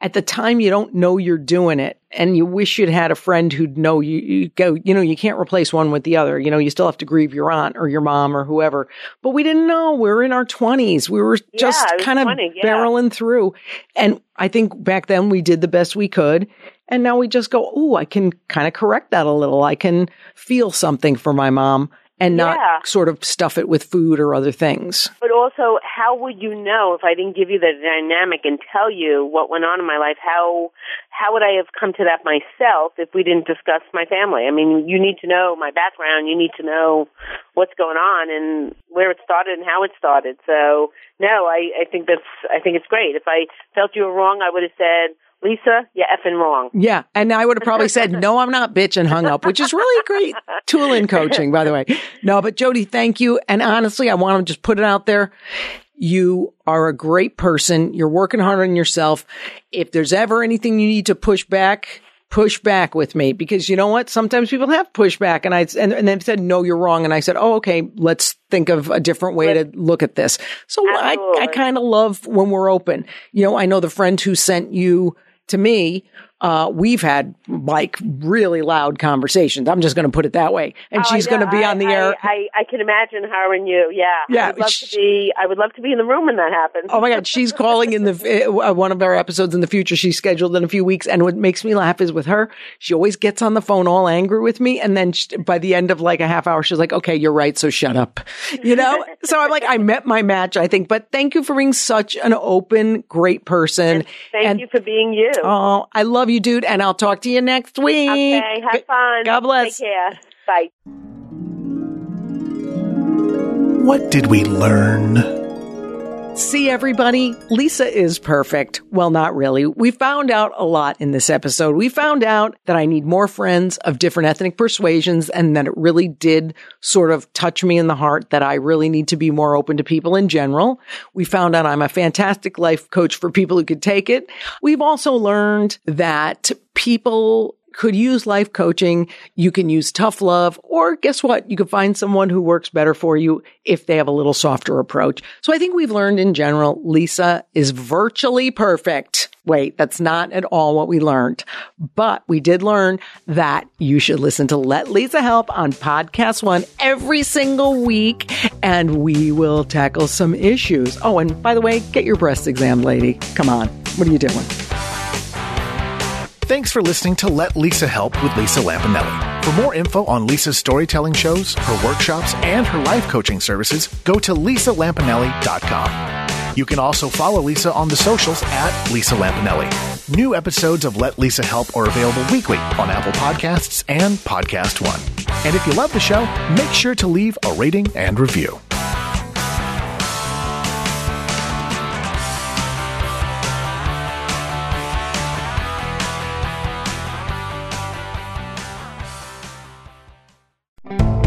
At the time, you don't know you're doing it and you wish you'd had a friend who'd know you, you go, you know, you can't replace one with the other. You know, you still have to grieve your aunt or your mom or whoever, but we didn't know. We were in our twenties. We were just was kind of 20, yeah. barreling through. And I think back then we did the best we could. And now we just go, oh, I can kind of correct that a little. I can feel something for my mom and not Yeah. sort of stuff it with food or other things. But also, how would you know if I didn't give you the dynamic and tell you what went on in my life? How how would I have come to that myself if we didn't discuss my family? I mean, you need to know my background. You need to know what's going on and where it started and how it started. So, no, I I think that's I think it's great. If I felt you were wrong, I would have said, Lisa, you're effing wrong. Yeah. And I would have probably said, no, I'm not bitch and hung up, which is really a great tool in coaching, by the way. No, but Jody, thank you. And honestly, I want to just put it out there. You are a great person. You're working hard on yourself. If there's ever anything you need to push back, push back with me because you know what? Sometimes people have pushback and I, and, and they said, no, you're wrong. And I said, oh, okay, let's think of a different way to look at this. So I, I kind of love when we're open. You know, I know the friend who sent you to me. Uh, we've had like really loud conversations. I'm just going to put it that way. And Oh, she's going to be on the I, air. I, I can imagine her and you. Yeah. Yeah, I would love sh- to be. I would love to be in the room when that happens. Oh my God, she's calling in the uh, one of our episodes in the future. She's scheduled in a few weeks, and what makes me laugh is with her, she always gets on the phone all angry with me, and then she, by the end of like a half hour, she's like, "Okay, you're right, so shut up," you know. so I'm like, I met my match, I think. But thank you for being such an open, great person. Thank and, you for being you. Oh, I love you, dude, and I'll talk to you next week. okay. Have fun. God bless. Take care. Bye. What did we learn? See everybody, Lisa is perfect. Well, not really. We found out a lot in this episode. We found out that I need more friends of different ethnic persuasions and that it really did sort of touch me in the heart that I really need to be more open to people in general. We found out I'm a fantastic life coach for people who could take it. We've also learned that people could use life coaching. You can use tough love, or guess what? You can find someone who works better for you if they have a little softer approach. So I think we've learned in general, Lisa is virtually perfect. Wait, that's not at all what we learned. But we did learn that you should listen to Let Lisa Help on Podcast One every single week, and we will tackle some issues. Oh, and by the way, get your breast exam, lady. Come on. What are you doing? Thanks for listening to Let Lisa Help with Lisa Lampanelli. For more info on Lisa's storytelling shows, her workshops, and her life coaching services, go to lisalampanelli.com. You can also follow Lisa on the socials at Lisa Lampanelli. New episodes of Let Lisa Help are available weekly on Apple Podcasts and Podcast One. And if you love the show, make sure to leave a rating and review.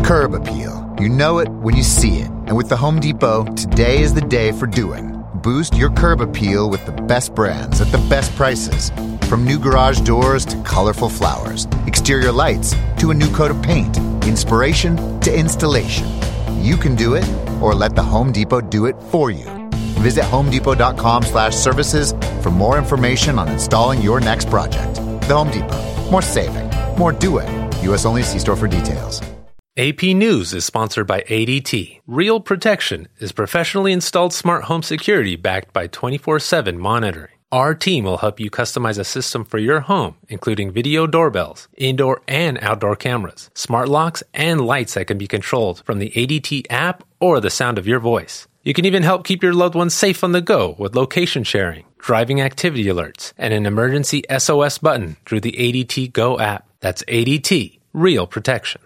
Curb appeal. You know it when you see it. And with the Home Depot, today is the day for doing. Boost your curb appeal with the best brands at the best prices. From new garage doors to colorful flowers, exterior lights to a new coat of paint, inspiration to installation. You can do it or let the Home Depot do it for you. Visit homedepot.com slash services for more information on installing your next project. The Home Depot. More saving. More doing. U.S. only see store for details. AP News is sponsored by ADT. Real Protection is professionally installed smart home security backed by 24 7 monitoring. Our team will help you customize a system for your home, including video doorbells, indoor and outdoor cameras, smart locks, and lights that can be controlled from the ADT app or the sound of your voice. You can even help keep your loved ones safe on the go with location sharing, driving activity alerts, and an emergency SOS button through the ADT Go app. That's ADT, real protection.